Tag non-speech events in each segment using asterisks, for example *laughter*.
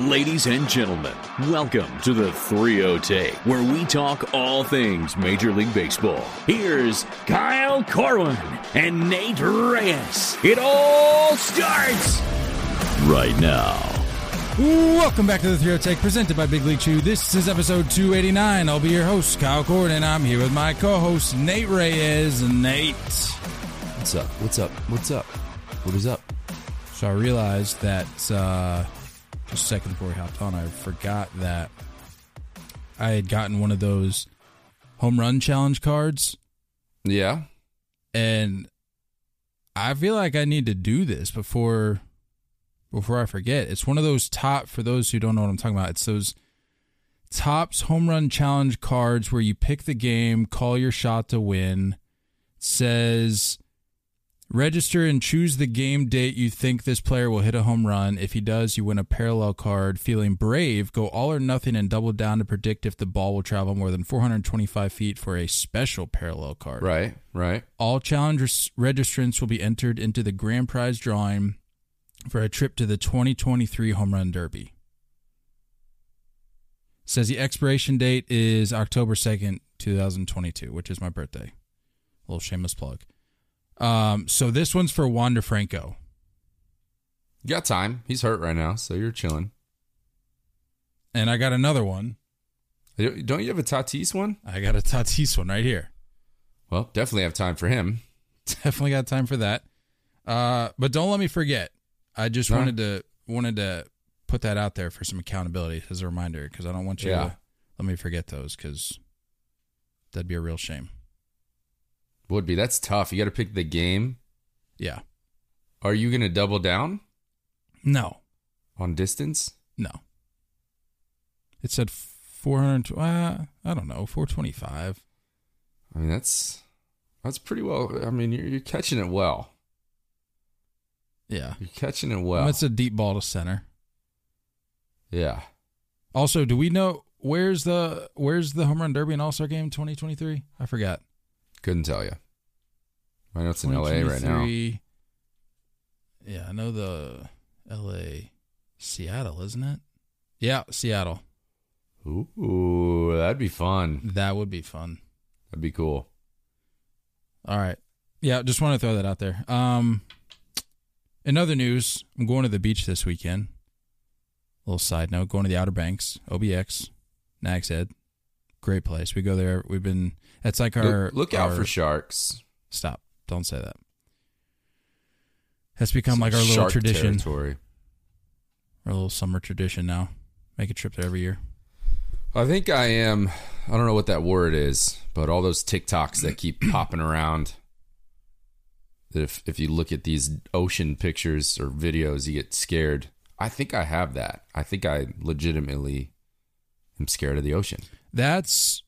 Ladies and gentlemen, welcome to the 3 Take, where we talk all things Major League Baseball. Here's Kyle Corwin and Nate Reyes. It all starts right now. Welcome back to the 3 Take, presented by Big League Chew. This is episode 289. I'll be your host, Kyle Corwin, and I'm here with my co-host, Nate Reyes. Nate. What's up? What's up? What's up? What is up? So I realized that uh, just a second before we hopped on, I forgot that I had gotten one of those home run challenge cards, Yeah. and I feel like I need to do this before before I forget. It's one of those top for those who don't know what I'm talking about. It's those Topps home run challenge cards where you pick the game, call your shot to win. says register and choose the game date you think this player will hit a home run. If he does, you win a parallel card. Feeling brave, go all or nothing and double down to predict if the ball will travel more than 425 feet for a special parallel card. Right. Right. All challengers registrants will be entered into the grand prize drawing for a trip to the 2023 Home Run Derby. Says the expiration date is October 2nd, 2022, which is my birthday. A little shameless plug. Um, so this one's for Wander Franco. You got time. He's hurt right now, so you're chilling. And I got another one. Don't you have a Tatis one? I got a Tatis one right here. Well, definitely have time for him. *laughs* Definitely got time for that. Uh, but don't let me forget. I just No. wanted to wanted to put that out there for some accountability as a reminder because I don't want you Yeah. to let me forget those because that'd be a real shame. Would be. That's tough. You got to pick the game. Yeah. Are you going to double down No. on distance? No. It said 400. Uh, I don't know. 425. I mean, that's that's pretty well. I mean, you're, you're catching it well. Yeah. You're catching it well. That's a deep ball to center. yeah. Also, do we know where's the where's the home run derby and All Star game 2023? I forgot. Couldn't tell you. I know it's in LA right now. Yeah, I know the LA Seattle, isn't it? Yeah, Seattle. Ooh, that'd be fun. That would be fun. That'd be cool. All right. Yeah, just want to throw that out there. Um in other news, I'm going to the beach this weekend. A little side note, going to the Outer Banks, OBX, Nags Head. Great place. We go there. We've been it's like our Look, look out our- for sharks. Stop. Don't say that. That's become Some like our little tradition. territory. Our little summer tradition now. Make a trip there every year. I think I am. I don't know what that word is, but all those TikToks that keep *clears throat* popping around. That if if you look at these ocean pictures or videos, you get scared. I think I have that. I think I legitimately am scared of the ocean. That's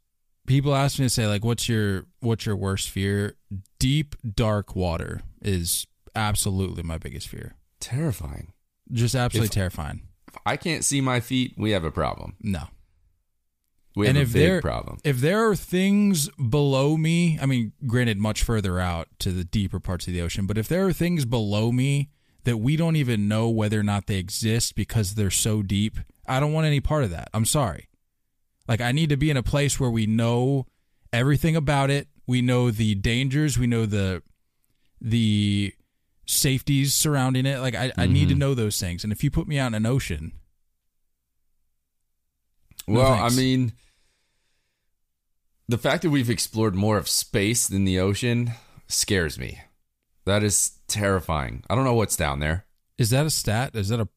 people ask me to say like what's your what's your worst fear? Deep dark water is absolutely my biggest fear. Terrifying. Just absolutely If- terrifying. If I can't see my feet, we have a problem. No. We and have if a big there problem. if there are things below me, I mean, granted, much further out to the deeper parts of the ocean, but if there are things below me that we don't even know whether or not they exist because they're so deep, I don't want any part of that. I'm sorry. Like I need to be in a place where we know everything about it. We know the dangers. We know the the safeties surrounding it. Like I, I need to mm-hmm. know those things. And if you put me out in an ocean, no well, thanks. I mean, the fact that we've explored more of space than the ocean scares me. That is terrifying. I don't know what's down there. Is that a stat? Is that a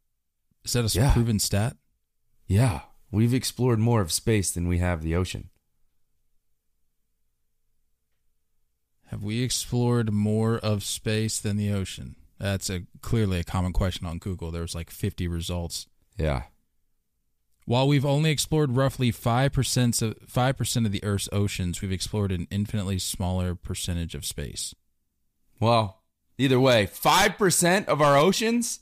is that a Yeah. proven stat? Yeah, we've explored more of space than we have the ocean. Have we explored more of space than the ocean? That's a clearly a common question on Google. There was like 50 results. Yeah. While we've only explored roughly 5% of 5% of the Earth's oceans, we've explored an infinitely smaller percentage of space. Well, either way, 5% of our oceans?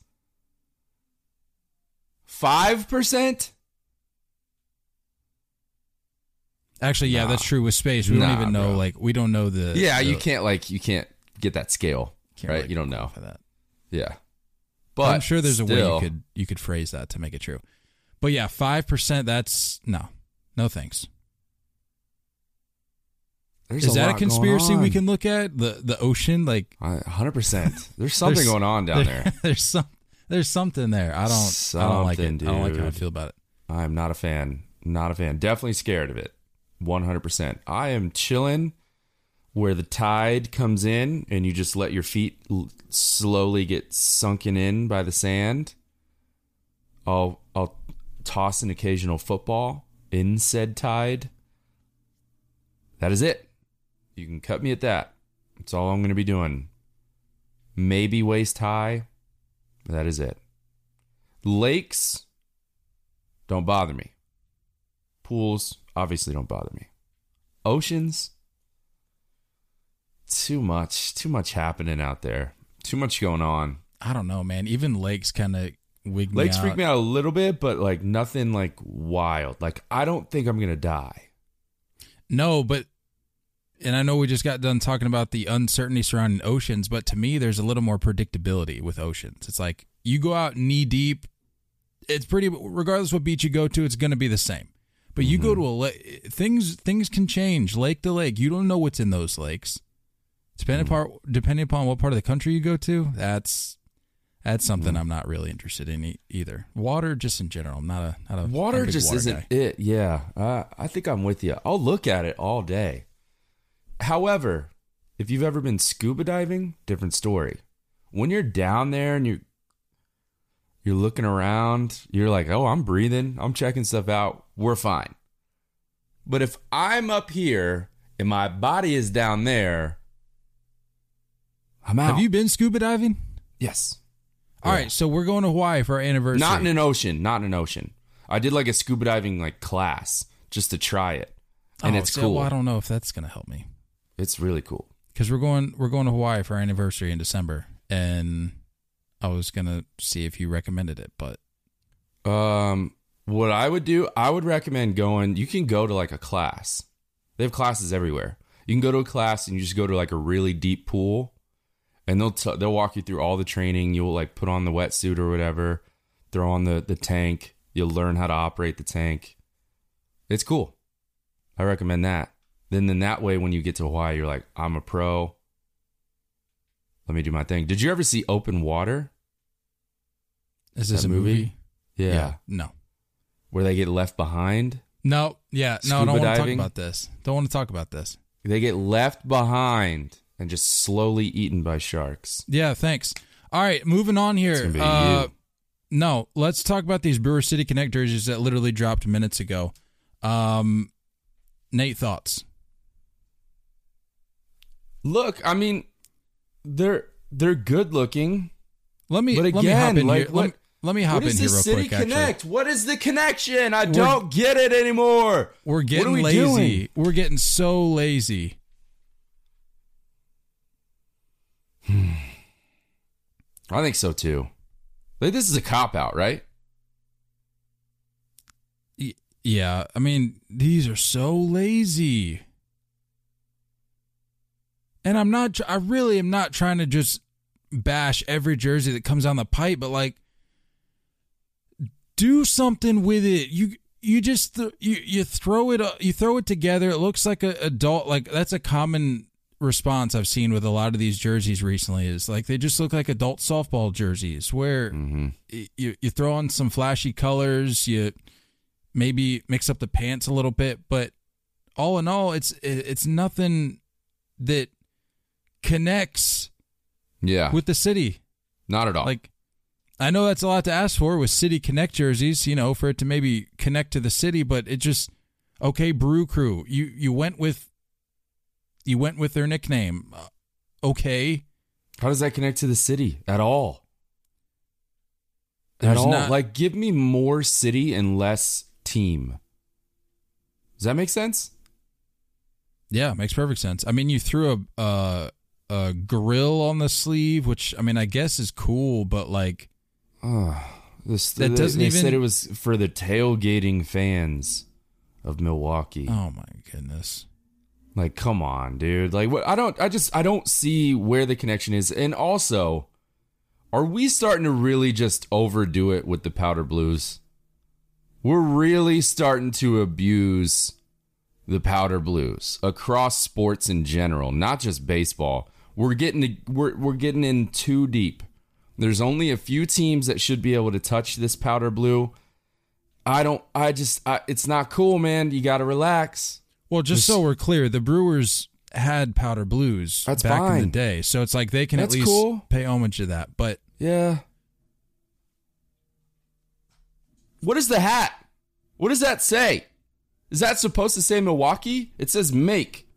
5%? Actually, yeah, Nah. that's true with space. We Nah, don't even know bro. like we don't know the Yeah, the- you can't like you can't get that scale, right? really you don't know. that. Yeah. But I'm sure there's a way you could you could phrase that to make it true. But yeah, 5% that's no. No thanks. there's Is that a conspiracy we can look at? The the ocean like 100%. There's something There's- going on down there. *laughs* there's some there's something there. I don't I don't like it. Something, I don't like how I feel about it. I'm not a fan. Not a fan. Definitely scared of it. 100%. I am chilling where the tide comes in and you just let your feet l- slowly get sunken in by the sand. I'll I'll toss an occasional football in said tide. That is it. You can cut me at that. That's all I'm going to be doing. Maybe waist high. That is it. Lakes don't bother me. Pools obviously don't bother me. Oceans, too much, too much happening out there. Too much going on. I don't know, man. Even lakes kind of wig Lakes me out. freak me out a little bit, but like nothing like wild. Like I don't think I'm gonna die. No, but and I know we just got done talking about the uncertainty surrounding oceans, but to me there's a little more predictability with oceans. It's like you go out knee deep, it's pretty regardless what beach you go to, it's going to be the same. But you Mm-hmm. go to a lake, things things can change lake to lake. You don't know what's in those lakes. Depending Mm-hmm. upon depending upon what part of the country you go to, that's that's Mm-hmm. something I'm not really interested in e- either. Water, just in general, I'm not a not a Water just water isn't guy. it. Yeah, uh, I think I'm with you. I'll look at it all day. However, if you've ever been scuba diving, different story. When you're down there and you're you're looking around, you're like, "Oh, I'm breathing. I'm checking stuff out. We're fine." But if I'm up here and my body is down there, I'm out. Have you been scuba diving? Yes. All right, so we're going to Hawaii for our anniversary. Not in an ocean. Not in an ocean. I did like a scuba diving like class just to try it, and Oh, it's so- cool. Well, I don't know if that's going to help me It's really cool. because we're going we're going to Hawaii for our anniversary in December, and I was to see if you recommended it, but Um, what I would do, I would recommend going. You can go to like a class. They have classes everywhere. You can go to a class and you just go to like a really deep pool, and they'll t- they'll walk you through all the training. You'll like put on the wetsuit or whatever, throw on the the tank. You'll learn how to operate the tank. It's cool. I recommend that. Then then that way when you get to Hawaii, you're like, I'm a pro. Let me do my thing. Did you ever see Open Water? Is this a movie? movie? Yeah. No. Where they get left behind. No. Yeah. No. I Scuba don't want to talk diving? about this. Don't want to talk about this. They get left behind and just slowly eaten by sharks. Yeah. Thanks. All right. Moving on here. Gonna be Uh, no. Let's talk about these Brewer City Connect jerseys that literally dropped minutes ago. Um, Nate, thoughts? Look, I mean, they're they're good looking. Let me But let me hop again, in like, here. Let, what- let me hop what in is here this real City quick. Actually, Connect? What is the connection? I We're- don't get it anymore. we're getting we lazy. doing? We're getting so lazy. Hmm. I think so too. Like this is a cop out, right? Yeah, I mean, these are so lazy. And I'm not, I really am not trying to just bash every jersey that comes down the pipe, but like, do something with it. You, you just, th- you, you throw it, uh, you throw it together. It looks like a adult, like that's a common response I've seen with a lot of these jerseys recently is like, they just look like adult softball jerseys where Mm-hmm. you, you throw on some flashy colors, you, maybe mix up the pants a little bit, but all in all, it's it's nothing that connects Yeah, with the city. not at all. Like, I know that's a lot to ask for with City Connect jerseys, you know, for it to maybe connect to the city, but it just okay. Brew Crew, you you went with you went with their nickname, Uh, okay. How does that connect to the city at all? at all? not- like, give me more city and less team. Does that make sense? Yeah, makes perfect sense. I mean, you threw a a, a grill on the sleeve, which I mean, I guess is cool, but like, This, That they, doesn't they even- said it was for the tailgating fans of Milwaukee. oh my goodness. Like, come on, dude. Like, what? I don't. I just. I don't see where the connection is. And also, are we starting to really just overdo it with the powder blues? We're really starting to abuse the powder blues across sports in general, not just baseball. We're getting we're we're getting in too deep. There's only a few teams that should be able to touch this powder blue. I don't. I just. I, it's not cool, man. You got to relax. Well, just so we're clear, the Brewers had powder blues That's back in the day, so it's like they can That's at least cool. pay homage to that. But Yeah. What is the hat? What does that say? Is that supposed to say Milwaukee? It says make.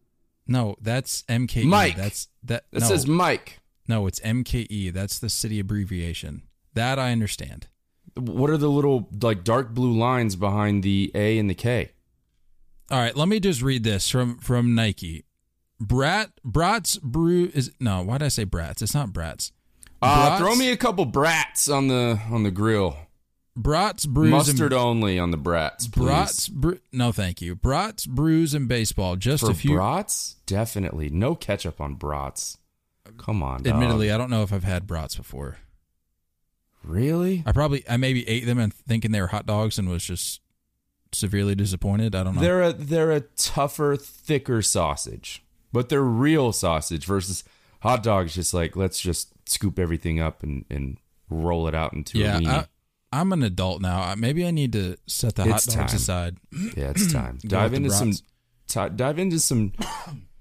no, that's MKE. Mike. That's that. That no, says Mike. No, it's MKE. That's the city abbreviation. That I understand. What are the little like dark blue lines behind the A and the K? All right, let me just read this from from Nike. Brat Bratz Brew is no. Why did I say Brats? It's not Brats. Uh, Brats- throw me a couple brats on the on the grill. Brats Brews Mustard and only on the brats, please. Brats. Bre- no, thank you. Brats Brews and baseball. Just For a few. brats? Definitely. No ketchup on brats. Come on. dog. Admittedly, I don't know if I've had brats before. Really? I probably I maybe ate them and thinking they were hot dogs and was just severely disappointed. I don't know. They're a they're a tougher, thicker sausage, but they're real sausage versus hot dogs. Just like let's just scoop everything up and and roll it out into a yeah, weenie. I, I'm an adult now. Maybe I need to set the hot dogs time. aside. *clears throat* yeah, it's time. Dive into some ti- dive into some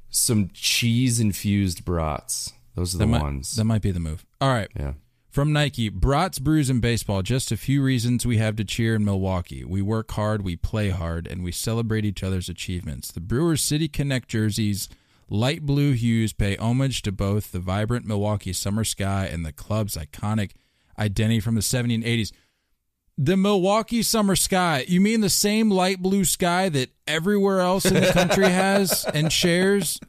some cheese infused brats. Those are the that might, ones. That might be the move. All right. yeah. From Nike, Brats, Brews, and Baseball. Just a few reasons we have to cheer in Milwaukee. We work hard, we play hard, and we celebrate each other's achievements. The Brewers City Connect jerseys, light blue hues, pay homage to both the vibrant Milwaukee summer sky and the club's iconic identity from the 70s and 80s. The Milwaukee summer sky. You mean the same light blue sky that everywhere else in the country *laughs* has and shares?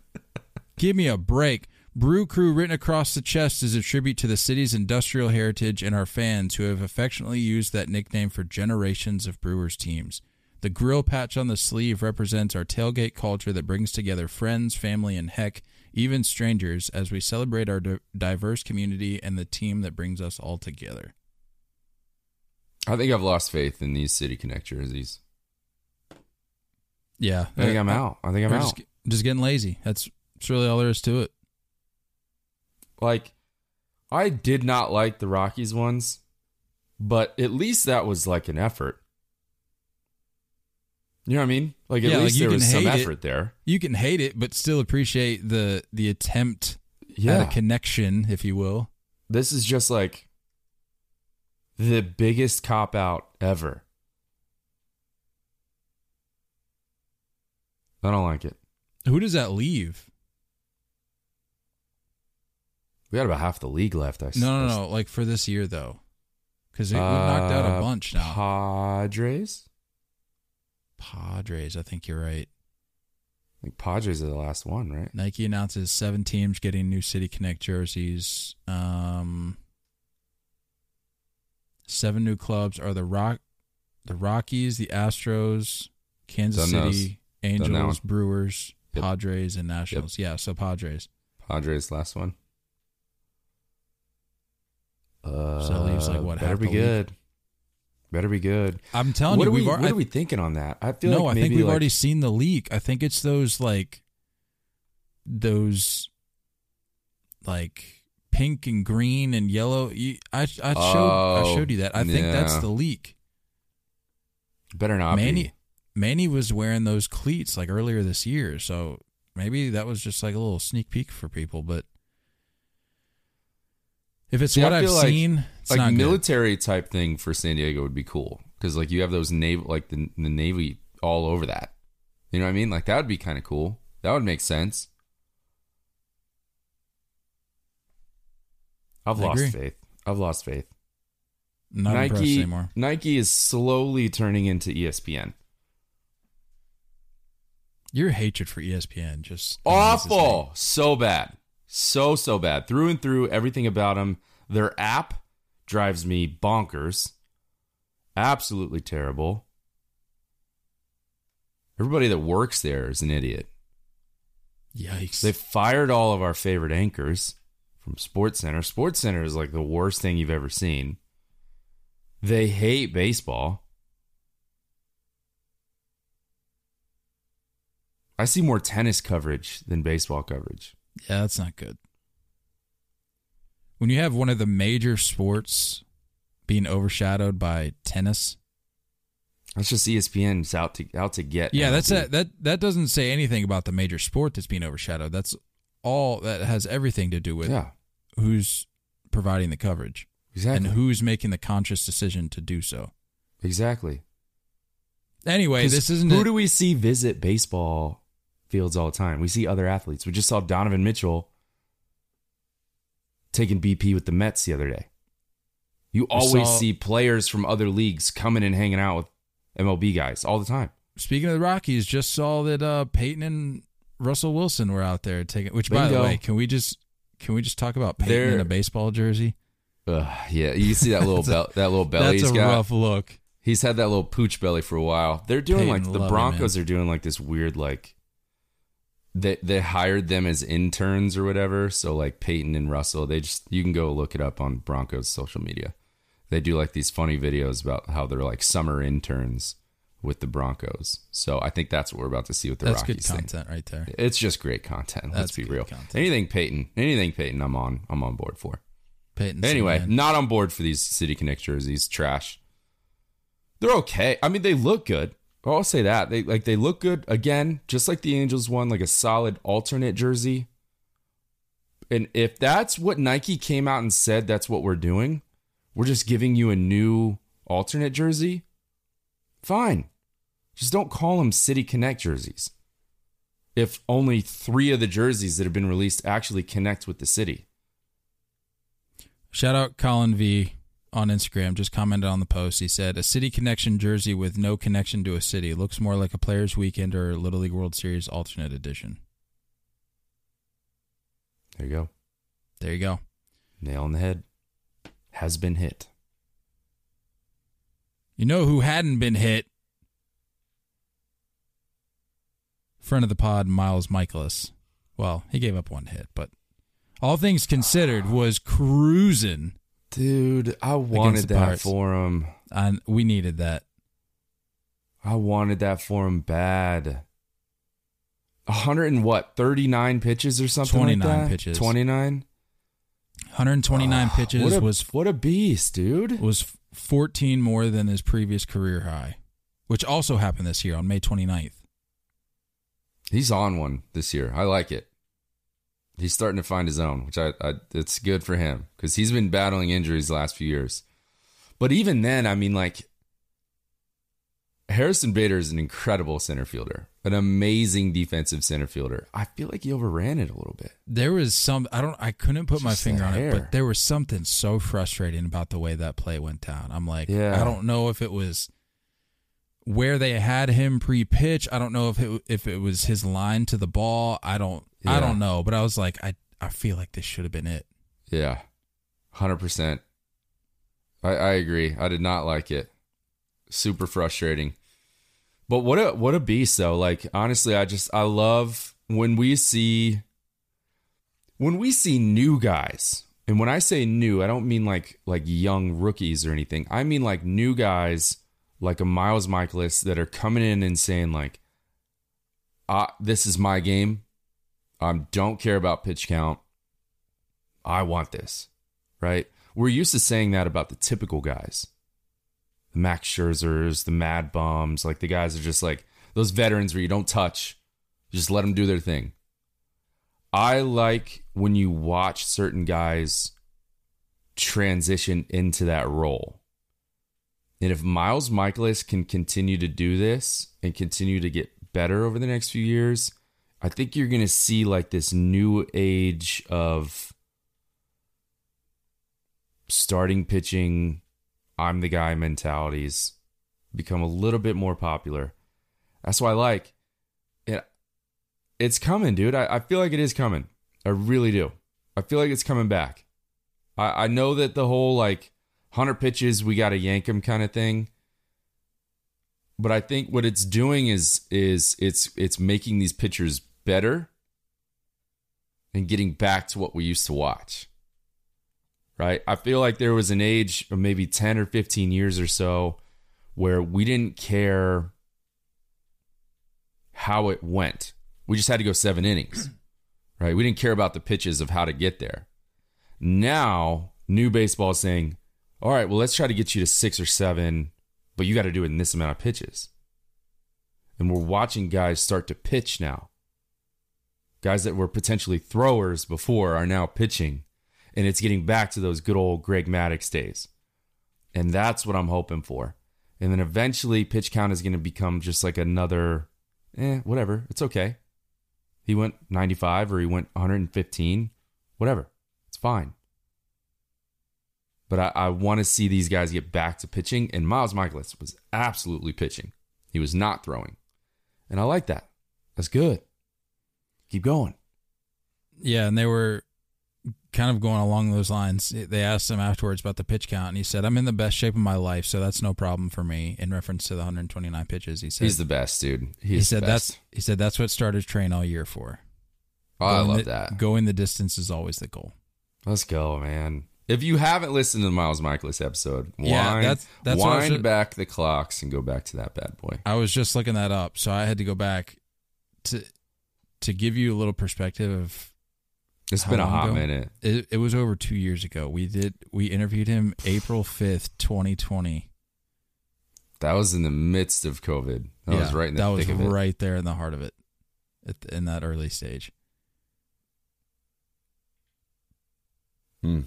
Give me a break. Brew Crew written across the chest is a tribute to the city's industrial heritage and our fans who have affectionately used that nickname for generations of Brewers teams. The grill patch on the sleeve represents our tailgate culture that brings together friends, family, and heck, even strangers as we celebrate our diverse community and the team that brings us all together. I think I've lost faith in these City Connect jerseys. Yeah. I think I'm out. I think I'm out. just, just getting lazy. That's, that's really all there is to it. Like I did not like the Rockies ones, but at least that was like an effort. You know what I mean? Like at Yeah, like, least you there was some hate it. effort there. You can hate it, but still appreciate the the attempt at Yeah. a connection, if you will. This is just like the biggest cop out ever. I don't like it. Who does that leave? We got about half the league left. I No, no, no. Like for this year though, because we knocked out a Uh, bunch now. Padres. Padres, I think you're right. I think Padres are the last one, right? Nike announces seven teams getting new City Connect jerseys. Um, seven new clubs are the Rock, the Rockies, the Astros, Kansas Done. City, that Angels. Brewers, Yep. Padres, and Nationals. Yeah, so Padres. Padres last one. Uh, So leaves, like, what, Better be good. Better be good. I'm telling what you, are we? we've What are we thinking on that? I feel no, like I think we've like, already seen the leak. I think it's those like those like pink and green and yellow. I I showed I Oh, showed you that. I think that's the leak. better not Manny- be. Manny was wearing those cleats like earlier this year, so maybe that was just like a little sneak peek for people. But if it's See, what I I've like- seen, like not good. military type thing for San Diego would be cool because like you have those naval like the, the Navy all over that. You know what I mean? Like that would be kind of cool. That would make sense. I've I lost agree. faith. I've lost faith. Not Nike anymore. Nike is slowly turning into ESPN. Your hatred for ESPN just. Awful. So bad. So so bad. Through and through everything about them. Their app drives me bonkers. Absolutely terrible. Everybody that works there is an idiot. Yikes! They fired all of our favorite anchors from Sports Center. Sports Center is like the worst thing you've ever seen. They hate baseball. I see more tennis coverage than baseball coverage. Yeah, that's not good. When you have one of the major sports being overshadowed by tennis, That's just ESPN's out to out to get. yeah, that's a, that. That doesn't say anything about the major sport that's being overshadowed. That's all that has everything to do with Yeah, who's providing the coverage exactly. and who's making the conscious decision to do so. exactly. Anyway, this isn't Who a- do we see visit baseball fields all the time? We see other athletes. We just saw Donovan Mitchell taking BP with the Mets the other day. You always saw- see players from other leagues coming and hanging out with MLB guys all the time. Speaking of the Rockies, just saw that uh, Peyton and Russell Wilson were out there taking. Which, by the way, can we just can we just talk about Peyton in a baseball jersey? Ugh, yeah, you see that little *laughs* a- that little belly That's he's a got. rough look. He's had that little pooch belly for a while. They're doing Peyton like the love it, Broncos are doing like this weird like they they hired them as interns or whatever. So like Peyton and Russell, they just you can go look it up on Broncos social media. They do like these funny videos about how they're like summer interns with the Broncos. So I think that's what we're about to see with the That's good Rockies thing. content right there. It's just great content. Let's be real. content. Anything Peyton, anything Peyton, I'm on. I'm on board for. Peyton. Anyway, Sandman. not on board for these City Connect jerseys. Trash. They're okay. I mean, they look good. I'll say that they like they look good again, just like the Angels one, like a solid alternate jersey. And if that's what Nike came out and said, that's what we're doing. We're just giving you a new alternate jersey. Fine, just don't call them City Connect jerseys. If only three of the jerseys that have been released actually connect with the city. Shout out Colin V on Instagram. Just commented on the post. He said a city connection jersey with no connection to a city looks more like a Players Weekend or Little League World Series alternate edition. There you go. There you go. Nail on the head. Has been hit. You know who hadn't been hit? Friend of the pod, Miles Mikolas. Well, he gave up one hit, but all things considered, was cruising, Dude, I wanted that Pirates. for him. and we needed that. I wanted that for him bad. A hundred and what? Thirty nine pitches or something. 29 like that? pitches. Twenty nine. 129 pitches What a, was what a beast, dude. was 14 more than his previous career high, which also happened this year on May 29th. He's on one this year. I like it. He's starting to find his own, which I, I it's good for him because he's been battling injuries the last few years. But even then, I mean, like Harrison Bader is an incredible center fielder, an amazing defensive center fielder. I feel like he overran it a little bit. There was some I don't I couldn't put my finger on it, but there was something so frustrating about the way that play went down. I'm like, Yeah. I don't know if it was where they had him pre-pitch. I don't know if it if it was his line to the ball. I don't I don't know, but I was like, I I feel like this should have been it. Yeah, hundred percent. I I agree. I did not like it. Super frustrating. But what a what a beast though. Like honestly, I just I love when we see when we see new guys. And when I say new, I don't mean like like young rookies or anything. I mean like new guys like a Miles Mikolas that are coming in and saying like uh, this is my game. I don't care about pitch count. I want this, right? We're used to saying that about the typical guys. The Max Scherzers, the Mad Bums, like the guys are just like those veterans where you don't touch, you just let them do their thing. I like when you watch certain guys transition into that role. And if Miles Mikolas can continue to do this and continue to get better over the next few years, I think you're going to see like this new age of starting pitching, I'm the guy mentalities become a little bit more popular. That's why I like it. It's coming, dude. I, I feel like it is coming. I really do. I feel like it's coming back. I, I know that the whole like 100 pitches, we got to yank him kind of thing. But I think what it's doing is is it's it's making these pitchers better and getting back to what we used to watch. Right? I feel like there was an age of maybe 10 or 15 years or so where we didn't care how it went. We just had to go 7 innings. *clears throat* Right? We didn't care about the pitches of how to get there. Now, new baseball is saying, "All right, well let's try to get you to 6 or 7, but you got to do it in this amount of pitches." And we're watching guys start to pitch now guys that were potentially throwers before are now pitching and it's getting back to those good old Greg Maddux days. And that's what I'm hoping for. And then eventually pitch count is going to become just like another eh, whatever. It's okay. He went 95 or he went 115, whatever. It's fine. But I, I want to see these guys get back to pitching. And Miles Mikolas was absolutely pitching. He was not throwing. And I like that. That's good keep going. Yeah, and they were kind of going along those lines. They asked him afterwards about the pitch count, and he said, "I'm in the best shape of my life, so that's no problem for me." In reference to the 129 pitches, he said, "He's the best, dude." He's he said that's he said that's what starters train all year for. Oh, I love the, that. Going the distance is always the goal. Let's go, man. If you haven't listened to the Miles Mikolas episode, yeah, wind, that's, that's wind just, back the clocks and go back to that bad boy. I was just looking that up, so I had to go back to to give you a little perspective of it's been a hot ago, minute. It, it was over two years ago. We did we interviewed him April fifth, twenty twenty. That was in the midst of COVID. That yeah, was right in the that thick was of it. right there in the heart of it, at, in that early stage. Hmm.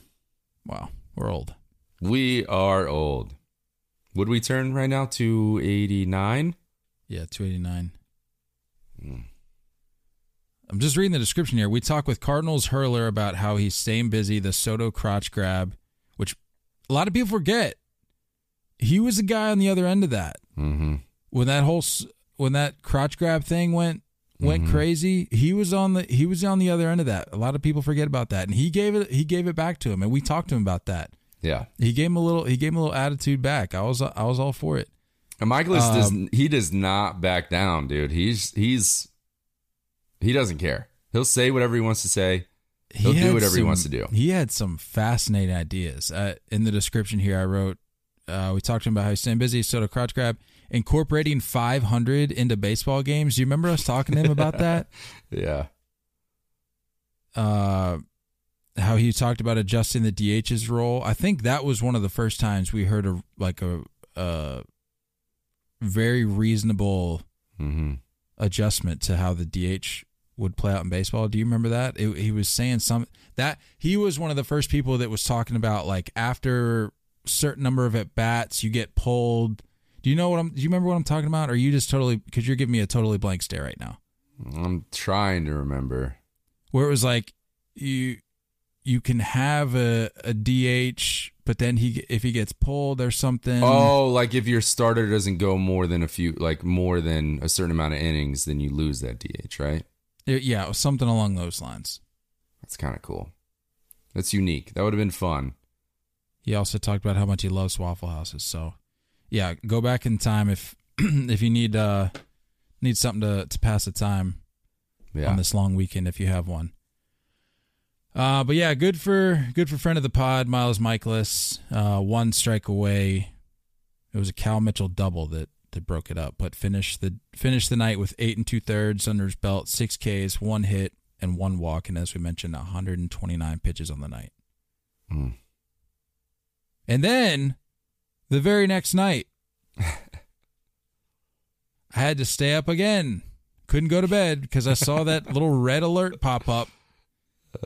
Wow, we're old. We are old. Would we turn right now to eighty nine? Yeah, two eighty nine. Hmm. I'm just reading the description here. We talk with Cardinals hurler about how he's staying busy, the Soto crotch grab, which a lot of people forget. He was the guy on the other end of that. Mm-hmm. When that whole when that crotch grab thing went went Mhm. crazy, he was on the he was on the other end of that. A lot of people forget about that, and he gave it he gave it back to him, and we talked to him about that. Yeah. He gave him a little he gave him a little attitude back. I was I was all for it. And Mikolas does Um, he does not back down, dude. He's he's he doesn't care. He'll say whatever he wants to say. He'll do had whatever he wants to do. He had some fascinating ideas. Uh, in the description here, I wrote, uh, we talked to him about how he's staying busy, Soto crotch grab, incorporating 500 into baseball games. Do you remember us talking to him about *laughs* that? Yeah. Uh, how he talked about adjusting the DH's role. I think that was one of the first times we heard a like a, a very reasonable Mm-hmm. adjustment to how the DH would play out in baseball. Do you remember that? It, he was saying some that he was one of the first people that was talking about like after certain number of at bats you get pulled. Do you know what I'm? Do you remember what I'm talking about? Or are you just totally because you're giving me a totally blank stare right now? I'm trying to remember. Where it was like you you can have a, a DH, but then he if he gets pulled or something. Oh, like if your starter doesn't go more than a few, like more than a certain amount of innings, then you lose that DH, right? It- yeah, it was something along those lines. That's kind of cool. That's unique. That would have been fun. He also talked about how much he loves Waffle Houses. So, yeah, go back in time if *clears throat* if you need uh need something to to pass the time Yeah. on this long weekend if you have one. Uh, but yeah, good for good for friend of the pod, Miles Mikolas. Uh, one strike away. It was a Cal Mitchell double that that broke it up, but finished the finished the night with eight and two thirds under his belt, six Ks, one hit, and one walk, and as we mentioned, 129 pitches on the night. Mm. And then the very next night, *laughs* I had to stay up again. Couldn't go to bed because I saw that *laughs* little red alert pop up.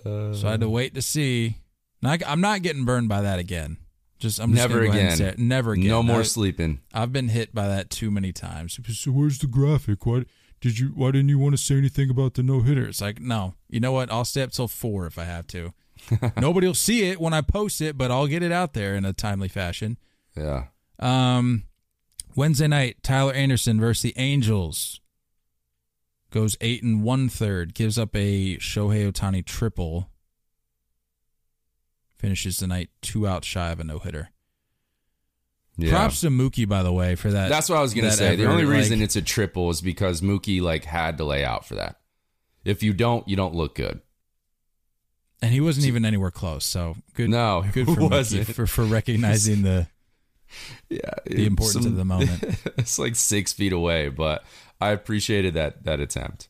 so I had to uh. wait to see. Now, I- I'm not getting burned by that again. Just I'm just Never gonna ahead and again. say it. Never again. No more I- sleeping. I've been hit by that too many times. So where's the graphic? Why did you? Why didn't you want to say anything about the no hitter? It's like no. You know what? I'll stay up till four if I have to. *laughs* Nobody will see it when I post it, but I'll get it out there in a timely fashion. Yeah. Um, Wednesday night, Tyler Anderson versus the Angels goes eight and one third, gives up a Shohei Ohtani triple, finishes the night two outs shy of a no hitter. Yeah. Props to Mookie, by the way, for that. That's what I was gonna say. the only reason like- it's a triple is because Mookie like had to lay out for that. If you don't, you don't look good. and he wasn't even anywhere close. So good. No, good *laughs* for Mookie wasn't. for for recognizing the Yeah, the importance of the moment. *laughs* it's like six feet away, but I appreciated that that attempt.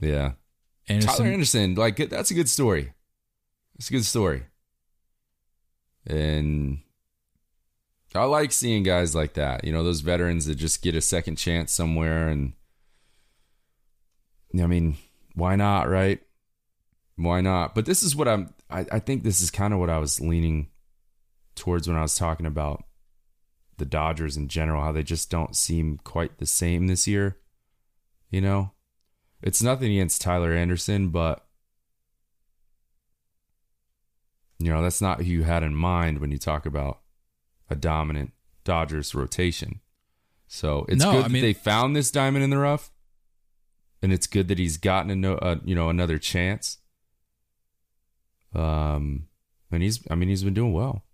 Yeah, Anderson. Tyler Anderson, like that's a good story. It's a good story, and I like seeing guys like that. You know, those veterans that just get a second chance somewhere, and I mean, why not, right? Why not? But this is what I'm. I, I think this is kind of what I was leaning towards when I was talking about the Dodgers in general, how they just don't seem quite the same this year. You know, it's nothing against Tyler Anderson, but you know that's not who you had in mind when you talk about a dominant Dodgers rotation. So it's No, good I that mean- they found this diamond in the rough, and it's good that he's gotten a no, uh, you know another chance. Um, and he's I mean he's been doing well.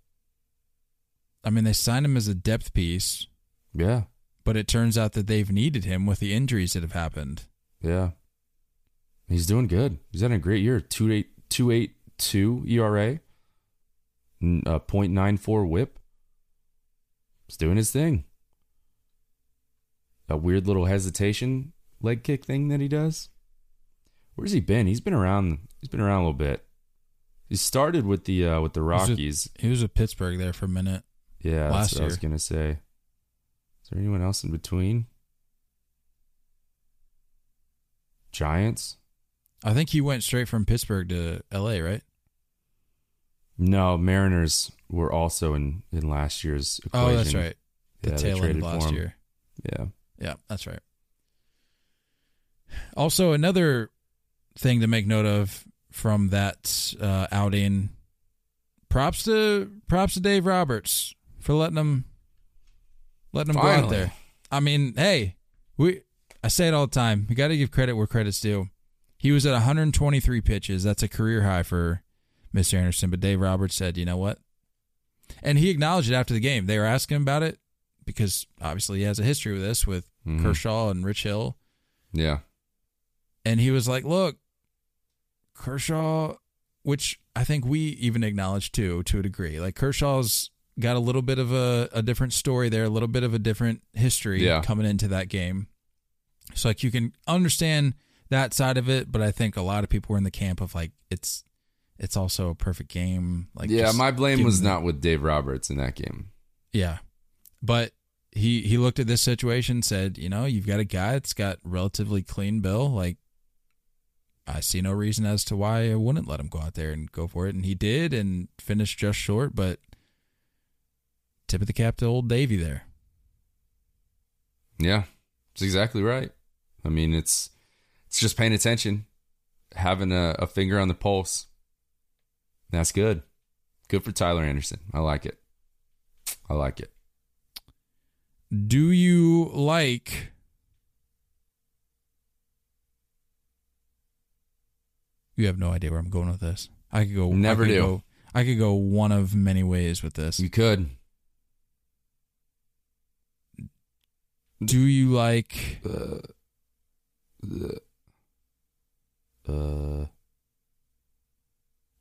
I mean, they signed him as a depth piece, Yeah, but it turns out that they've needed him with the injuries that have happened. yeah. He's doing good. He's having a great year. Two eight two eight two ERA, n- uh, .94 WHIP. He's doing his thing. A weird little hesitation leg kick thing that he does. Where's he been? He's been around. He's been around a little bit. He started with the uh, with the was a- Rockies. He was with Pittsburgh there for a minute. Yeah, that's last what I was gonna say. Is there anyone else in between? Giants? I think he went straight from Pittsburgh to L.A. Right? No, Mariners were also in in last year's equation. Oh, that's right. The Yeah, tail end of last year. Yeah, Yeah, that's right. Also, another thing to make note of from that uh, outing. Props to props to Dave Roberts for letting him letting him go out there. I mean, hey, we I say it all the time. You got to give credit where credit's due. He was at 123 pitches. That's a career high for Mr. Anderson. But Dave Roberts said, "You know what?" And he acknowledged it after the game. They were asking him about it because obviously he has a history with this with Mhm. Kershaw and Rich Hill. yeah, And he was like, look, Kershaw, which I think we even acknowledge too, to a degree. Like Kershaw's got a little bit of a, a different story there, a little bit of a different history Yeah. coming into that game. So like you can understand that side of it, but I think a lot of people were in the camp of like it's it's also a perfect game. Like yeah. My blame was not with Dave Roberts in that game. yeah. But he he looked at this situation, said, you know, you've got a guy that's got relatively clean bill. Like, I see no reason as to why I wouldn't let him go out there and go for it. And he did and finished just short, but tip of the cap to old Davy there. Yeah, it's exactly right. I mean, it's it's just paying attention, having a, a finger on the pulse. That's good. Good for Tyler Anderson. I like it. I like it. Do you like You have no idea where I'm going with this. I could go Never I could do. Go, I could go one of many ways with this. You could. Do you like Uh, uh,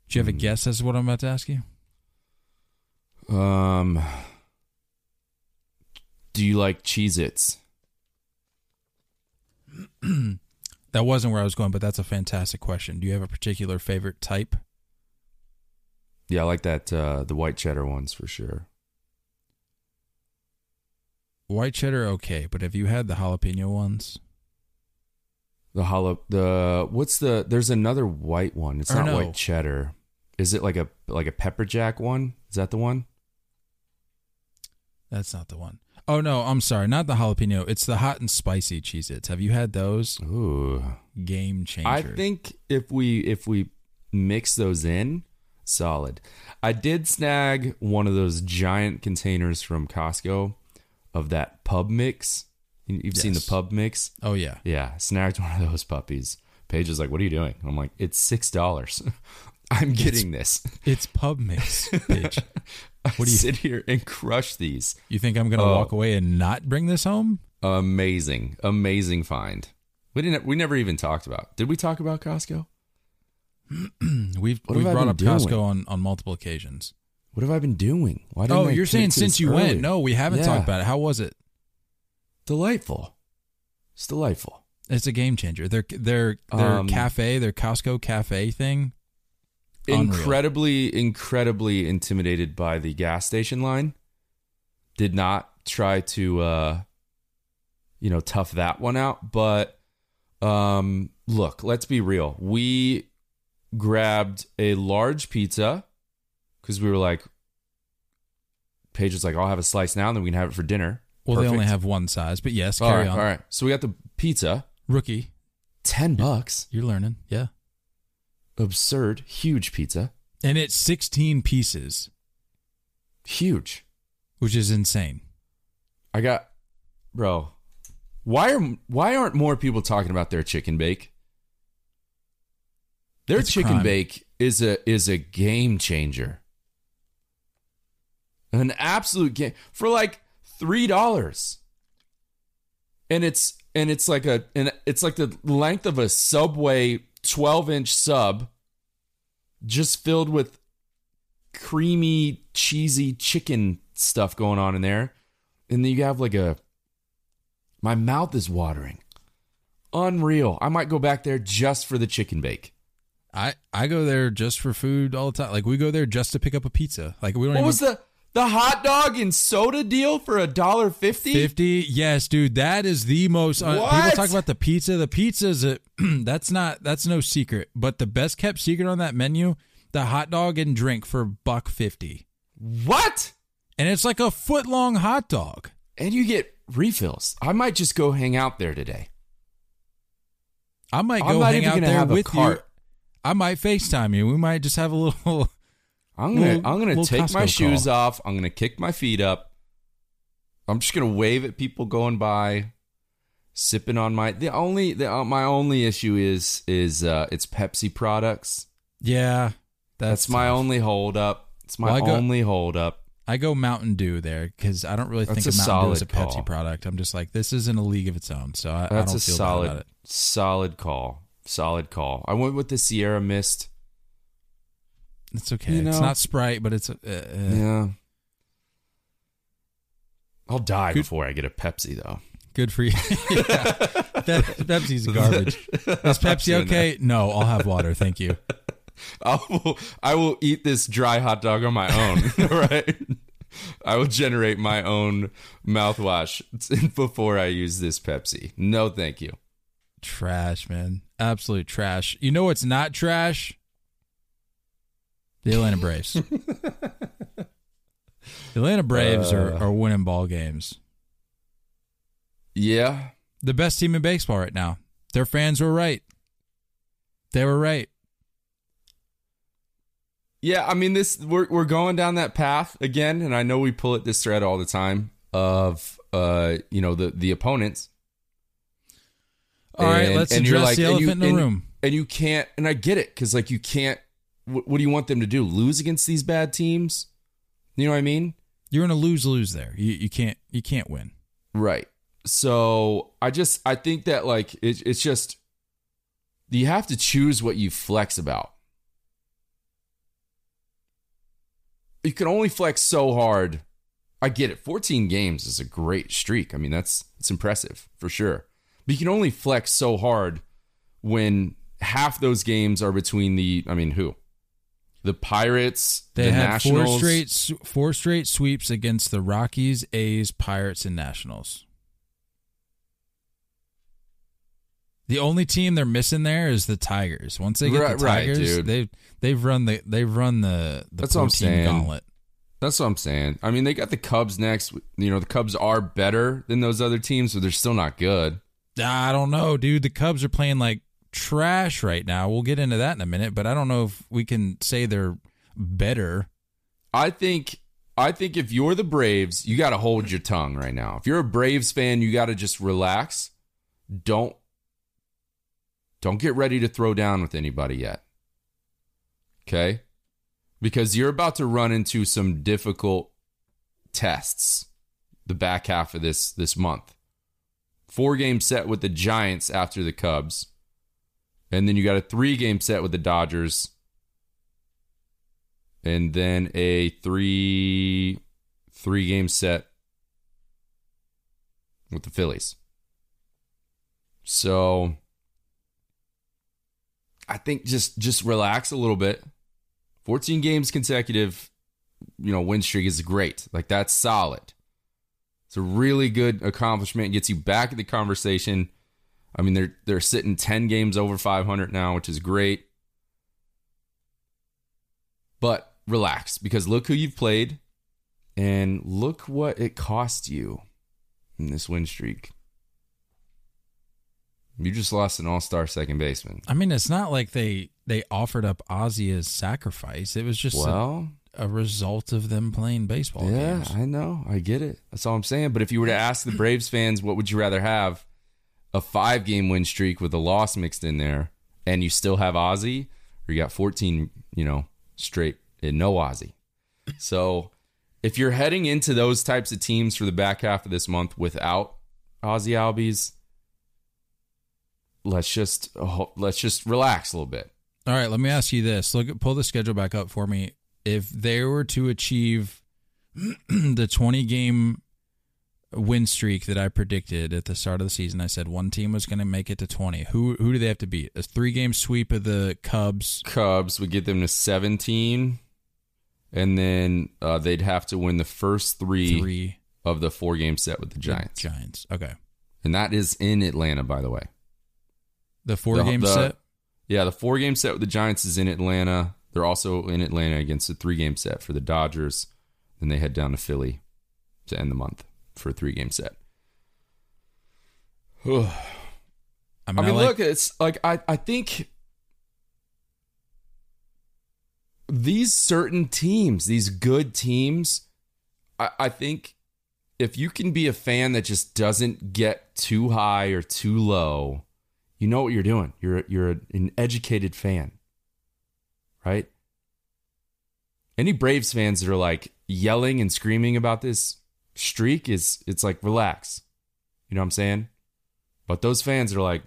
Do you have a Hmm. guess as to what I'm about to ask you? um, do you like Cheez Its? *clears throat* That wasn't where I was going, but that's a fantastic question. Do you have a particular favorite type? Yeah, I like that, uh, the white cheddar ones for sure. White cheddar okay, but have you had the jalapeno ones? The hollow the what's the there's another white one. It's Or not no. white cheddar. Is it like a like a pepper jack one? Is that the one? That's not the one. Oh no, I'm sorry, not the jalapeno. It's the hot and spicy Cheez-Its. Have you had those? Ooh. Game changer. I think if we if we mix those in, solid. I did snag one of those giant containers from Costco of that pub mix. You- You've seen the pub mix? Oh yeah. Yeah, snagged one of those puppies. Paige is like, "What are you doing?" I'm like, "It's six dollars. *laughs* I'm getting this." It's pub mix, bitch. *laughs* What do you- sit here and crush these? You think I'm gonna Oh. walk away and not bring this home? Amazing, amazing find. We didn't. We never even talked about. Did we talk about Costco? *clears throat* We've What we've brought up been Costco on, on multiple occasions. What have I been doing? Why didn't Oh, I you're saying since you went? No, we haven't Yeah. talked about it. How was it? Delightful. It's delightful. It's a game changer. Their their their Um, cafe, their Costco cafe thing. Unreal. Incredibly, incredibly intimidated by the gas station line. Did not try to, uh, you know, tough that one out. But um, look, let's be real. We grabbed a large pizza because we were like, Paige was like, "I'll have a slice now, and then we can have it for dinner." Well, they only have one size, but yes, All carry right, on. all right. So we got the pizza, Rookie, ten bucks. you're learning, yeah. Absurd, huge pizza, And it's 16 pieces, huge. which is insane. I got, bro. Why are why aren't more people talking about their chicken bake? Their It's chicken crime. bake is a is a game changer. An absolute game for like three dollars, and it's and it's like a and it's like the length of a Subway twelve inch sub, just filled with creamy, cheesy chicken stuff going on in there. And then you have like a. My mouth is watering. Unreal. I might go back there just for the chicken bake. I I go there just for food all the time. Like we go there just to pick up a pizza. Like we don't What even was the the hot dog and soda deal for a dollar fifty? 50 yes dude that is the most uh, people talk about the pizza. The pizza is a *clears throat* that's not that's no secret. But the best kept secret on that menu the hot dog and drink for buck 50 What? and it's like a foot long hot dog. And you get refills. I might just go hang out there today. i might go hang out there with you. i might facetime you. We might just have a little I'm gonna Little- I'm gonna take my shoes call. off. I'm gonna kick my feet up. I'm just gonna wave at people going by, sipping on my the only the uh, my only issue is is uh it's Pepsi products. yeah that's, That's, my only hold up. It's my Well, go- only hold up. I go Mountain Dew there because I don't really That's think of Mountain Dew as a Pepsi call. product. I'm just like, this isn't a league of its own, so I, I That's don't a feel solid about it. solid call. Solid call. I went with the Sierra Mist. It's okay. You it's not Sprite, but it's uh, uh, Yeah. I'll die Good- before I get a Pepsi though. good for you. *laughs* yeah. Pep- Pepsi's *laughs* garbage. Is Pepsi okay? No, I'll have water. Thank you. *laughs* I will, I will eat this dry hot dog on my own, right? I will generate my own mouthwash before I use this Pepsi. No, thank you. Trash, man. Absolute trash. You know what's not trash? The Atlanta Braves. *laughs* the Atlanta Braves are, Uh. are winning ball games. Yeah. The best team in baseball right now. Their fans were right. They were right. Yeah, I mean this we're we're going down that path again, and I know we pull at this thread all the time of uh, you know, the the opponents. All right, And- let's and you're address the and you- elephant in and- the room. And you can't and I get it cuz like you can't what, what do you want them to do? Lose against these bad teams? You know what I mean? You're in a lose lose there. You you can't you can't win. Right. So I just I think that like it, it's just you have to choose what you flex about. You can only flex so hard. I get it. 14 games is a great streak. I mean, that's it's impressive for sure. But you can only flex so hard when half those games are between the I mean, who? The Pirates, They the had Nationals. four straight four straight sweeps against the Rockies, A's, Pirates, and Nationals. The only team they're missing there is the Tigers. Once they get Right- the Tigers, dude. they've they've run the they've run the the That's what I'm saying. gauntlet. That's what I'm saying. I mean, they got the Cubs next. You know, the Cubs are better than those other teams, but they're still not good. I don't know, dude. The Cubs are playing like trash right now. We'll get into that in a minute, but I don't know if we can say they're better. I think I think if you're the Braves, you got to hold your tongue right now. If you're a Braves fan, you got to just relax. Don't don't get ready to throw down with anybody yet. Okay? Because you're about to run into some difficult tests the back half of this this month. Four game set with the Giants after the Cubs. And then you got a three game set with the Dodgers and then a three three game set with the Phillies. So I think just just relax a little bit. 14 games consecutive, you know, win streak is great. Like that's solid. It's a really good accomplishment. It gets you back in the conversation. I mean, they're they're sitting 10 games over 500 now, which is great. But relax because look who you've played and look what it cost you in this win streak. You just lost an all-star second baseman. I mean, it's not like they they offered up Ozzy as sacrifice. It was just a, Well, a result of them playing baseball yeah, games. I know. I get it. That's all I'm saying. But if you were to ask the Braves fans, what would you rather have? A five game win streak with a loss mixed in there, and you still have Ozzy, or you got 14, you know, straight and no Ozzy. So if you're heading into those types of teams for the back half of this month without Ozzy Albies, let's just let's just relax a little bit. All right, let me ask you this. Look, pull the schedule back up for me. If they were to achieve *clears throat* the 20 game win streak that I predicted at the start of the season, I said one team was going to make it to 20. Who who do they have to beat? A three game sweep of the Cubs. Cubs would get them to 17, and then uh, they'd have to win the first three, Three of the four game set with the Giants. Giants. Okay. And that is in Atlanta, by the way. The four The- game the- set. Yeah, the four game set with the Giants is in Atlanta. They're also in Atlanta against a three game set for the Dodgers. Then they head down to Philly to end the month for a three game set. *sighs* I mean, I mean, I like- look, it's like I, I think these certain teams, these good teams, I, I think if you can be a fan that just doesn't get too high or too low, you know what you're doing. You're you're an educated fan, right? Any Braves fans that are like yelling and screaming about this streak is it's like relax. You know what I'm saying? But those fans are like,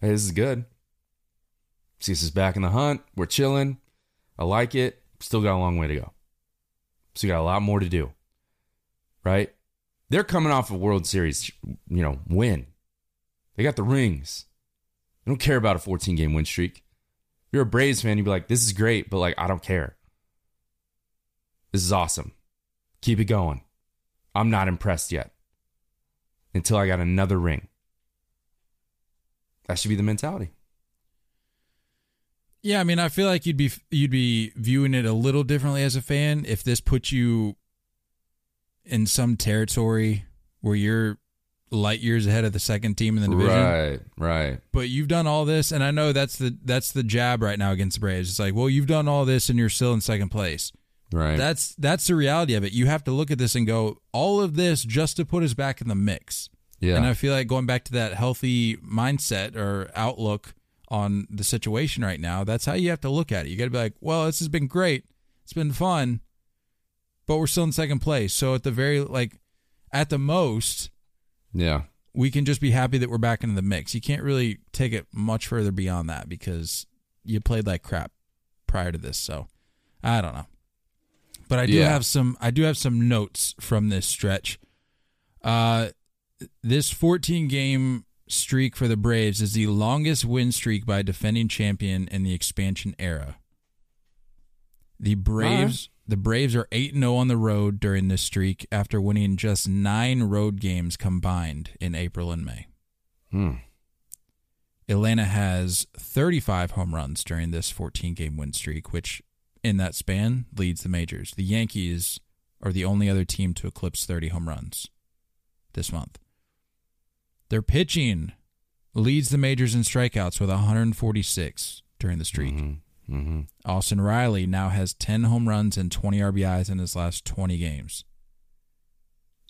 hey, this is good. Cease is back in the hunt. We're chilling. I like it. Still got a long way to go. So you got a lot more to do. Right? They're coming off a World Series, you know, win. They got the rings. They don't care about a 14 game win streak. If you're a Braves fan, you'd be like, this is great, but like, I don't care. This is awesome. Keep it going. I'm not impressed yet until I got another ring. That should be the mentality. Yeah, I mean, I feel like you'd be you'd be viewing it a little differently as a fan if this put you in some territory where you're light years ahead of the second team in the division. Right, right. But you've done all this, and I know that's the that's the jab right now against the Braves. It's like, well, you've done all this, and you're still in second place. Right. That's that's the reality of it. You have to look at this and go, all of this just to put us back in the mix. yeah. And I feel like going back to that healthy mindset or outlook on the situation right now, that's how you have to look at it. You got to be like, well, this has been great. It's been fun, but we're still in second place. So at the very, like, at the most, yeah. we can just be happy that we're back into the mix. You can't really take it much further beyond that because you played like crap prior to this. So I don't know. But I do Yeah. have some I do have some notes from this stretch. Uh this 14 game streak for the Braves is the longest win streak by a defending champion in the expansion era. The Braves the Braves are 8 0 on the road during this streak after winning just 9 road games combined in April and May. Hmm. Atlanta has 35 home runs during this 14 game win streak, which in that span leads the majors. The Yankees are the only other team to eclipse 30 home runs this month. Their pitching leads the majors in strikeouts with 146 during the streak. Mm-hmm. Mm-hmm. Austin Riley now has 10 home runs and 20 RBIs in his last 20 games.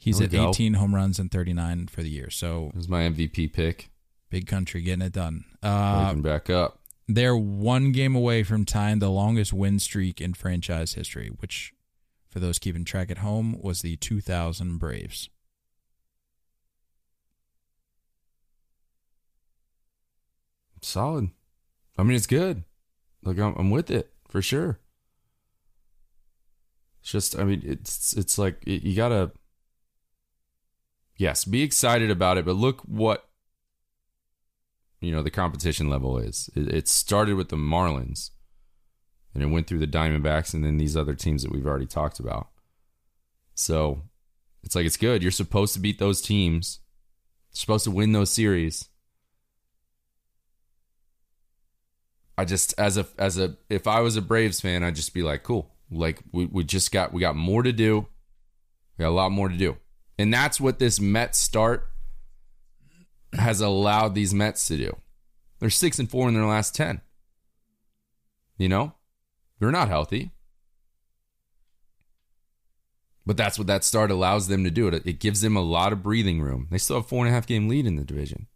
He's at go. 18 home runs and 39 for the year. So This is my MVP pick. big country getting it done. Uh, back up. They're one game away from tying the longest win streak in franchise history, which, for those keeping track at home, was the 2000 Braves. Solid. I mean, it's good. Like I'm, I'm with it for sure. It's just, I mean, it's it's like you gotta, yes, be excited about it, but look what you know the competition level is. It, started with the Marlins, and it went through the Diamondbacks, and then these other teams that we've already talked about. So it's like it's good. You're supposed to beat those teams. You're supposed to win those series. I just as a as a if I was a Braves fan, I'd just be like, cool. Like we, we just got we got more to do. We got a lot more to do. And that's what this Mets start has allowed these Mets to do. They're six and four in their last ten. You know? They're not healthy. But that's what that start allows them to do. It it gives them a lot of breathing room. They still have four and a half game lead in the division.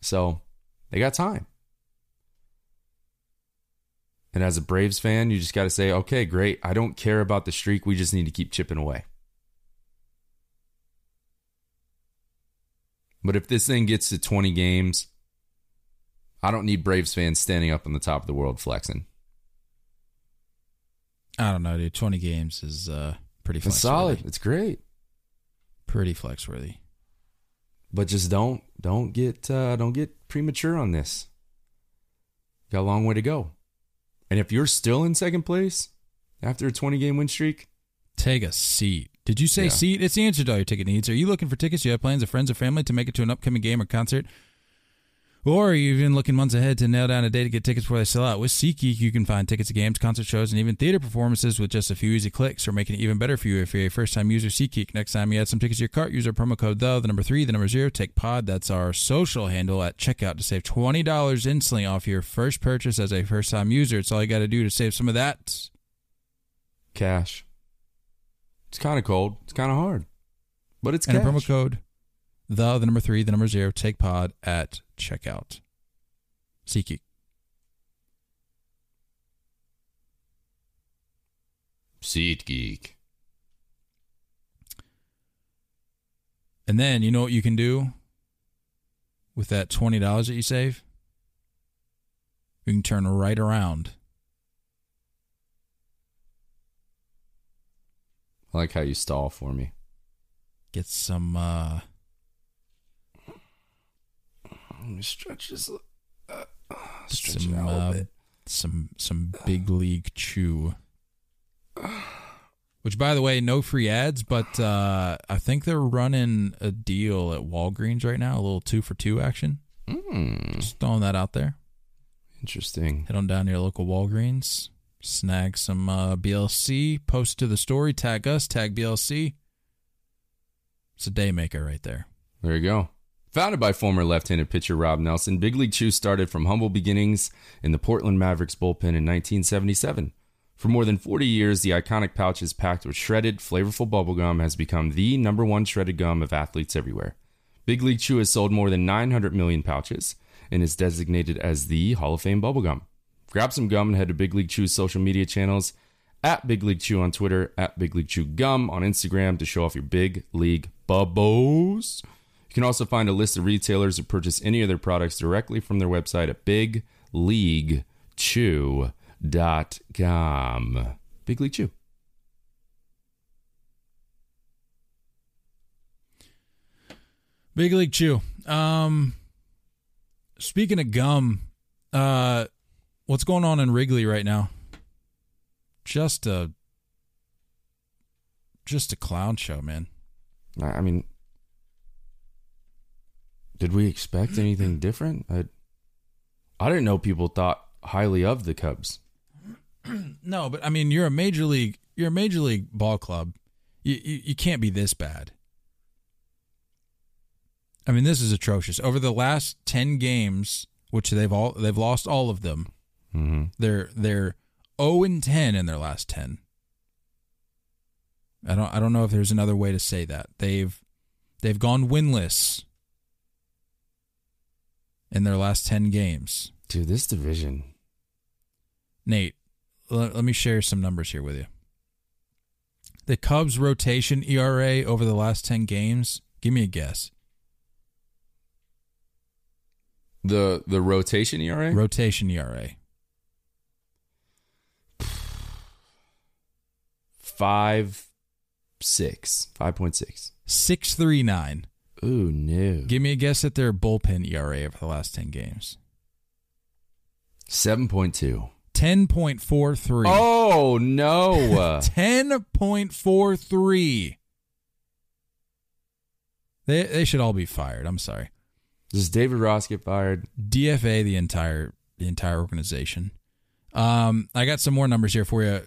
So they got time. And as a Braves fan, you just got to say, okay, great. I don't care about the streak. We just need to keep chipping away. But if this thing gets to 20 games, I don't need Braves fans standing up on the top of the world flexing. I don't know, dude. 20 games is uh, pretty It's flex solid. It's great. Pretty flex worthy. But just don't don't get uh, don't get premature on this. Got a long way to go. And if you're still in second place after a 20 game win streak, Take a seat. Did you say Yeah. seat? It's the answer to all your ticket needs. Are you looking for tickets? Do You have plans of friends or family to make it to an upcoming game or concert? Or are you even looking months ahead to nail down a day to get tickets before they sell out? With SeatGeek, you can find tickets to games, concert shows, and even theater performances with just a few easy clicks, or making it even better for you if you're a first-time user. SeatGeek. Next time you add some tickets to your cart, use our promo code the the number three, the number zero, take pod. That's our social handle at checkout to save twenty dollars instantly off your first purchase as a first-time user. It's all you got to do to save some of that. cash. It's kind of cold. It's kind of hard. But it's and cash. a promo code the the number three the number zero take pod at checkout SeatGeek. Seat Geek. and then you know what you can do with that twenty dollars that you save you can turn right around I like how you stall for me. get some uh Let me stretch this. Uh, some uh, some some big league chew which by the way no free ads but uh i think they're running a deal at walgreens right now a little two for two action Mm, just throwing that out there interesting. head on down to your local Walgreens, snag some uh, BLC, post to the story, tag us, tag BLC. It's a day maker right there. There you go. Founded by former left-handed pitcher Rob Nelson, Big League Chew started from humble beginnings in the Portland Mavericks bullpen in 1977. For more than 40 years, the iconic pouch is packed with shredded, flavorful bubblegum has become the number one shredded gum of athletes everywhere. Big League Chew has sold more than 900 million pouches and is designated as the Hall of Fame bubblegum. Grab some gum and head to Big League Chew's social media channels at Big League Chew on Twitter, at Big League Chew Gum on Instagram to show off your Big League Bubbles. You can also find a list of retailers who purchase any of their products directly from their website at bigleaguechew.com. Big League Chew. Big League Chew. Um, speaking of gum, uh, what's going on in Wrigley right now? just a just a clown show, man. I I mean, did we expect anything *clears throat* different? I, I didn't know people thought highly of the Cubs. *clears throat* No, but I mean, you're a major league. You're a major league ball club. You, you you can't be this bad. I mean, this is atrocious. Over the last ten games, which they've all they've lost all of them. Mm-hmm. They're they're zero and ten in their last ten. I don't I don't know if there's another way to say that. They've they've gone winless in their last ten games. Dude, this division. Nate, let, let me share some numbers here with you. The Cubs rotation ERA over the last 10 games, give me a guess. The the rotation ERA? Rotation ERA. Five six. Five point six. 639. Ooh no. Give me a guess at their bullpen ERA over the last 10 games. Seven point two. 10.43. Oh no. *laughs* 10.43. They they should all be fired. I'm sorry. Does David Ross get fired? DFA the entire the entire organization. Um, I got some more numbers here for you.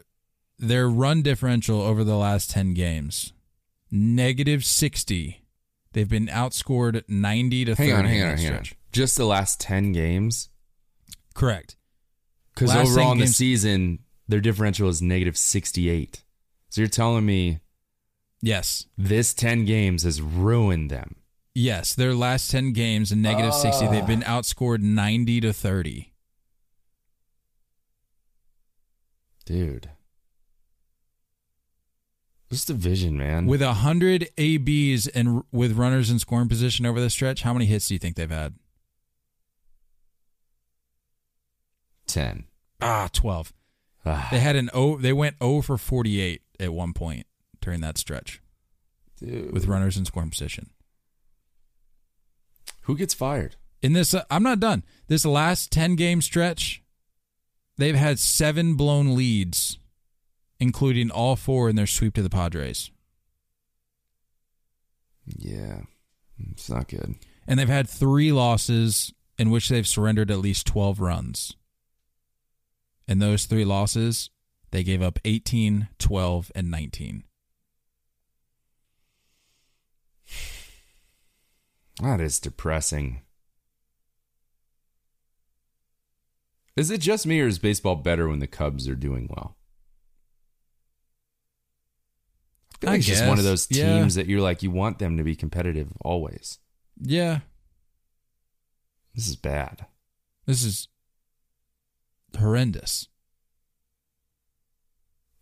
Their run differential over the last ten games, negative sixty. They've been outscored ninety to Hang thirty. on, hang on, hang on. Just the last ten games? Correct. Because overall 10 in the games- season, their differential is negative sixty eight. So you're telling me Yes, this ten games has ruined them. yes. Their last ten games, a negative ah. sixty. They've been outscored ninety to thirty. Dude. This division, man. With hundred ABs and with runners in scoring position over the stretch, how many hits do you think they've had? ten. Ah, twelve. Ah, They had an O. They went O for forty eight at one point during that stretch dude. with runners in scoring position. Who gets fired? In this, uh, I'm not done. This last ten game stretch, they've had seven blown leads, including all four in their sweep to the Padres, Yeah. It's not good. and they've had three losses in which they've surrendered at least twelve runs. In those three losses, they gave up 18, 12, and 19. That is depressing. Is it just me or is baseball better when the Cubs are doing well? I I it's just one of guess, those yeah. teams that you're like, you want them to be competitive always. Yeah, This is bad. this is horrendous.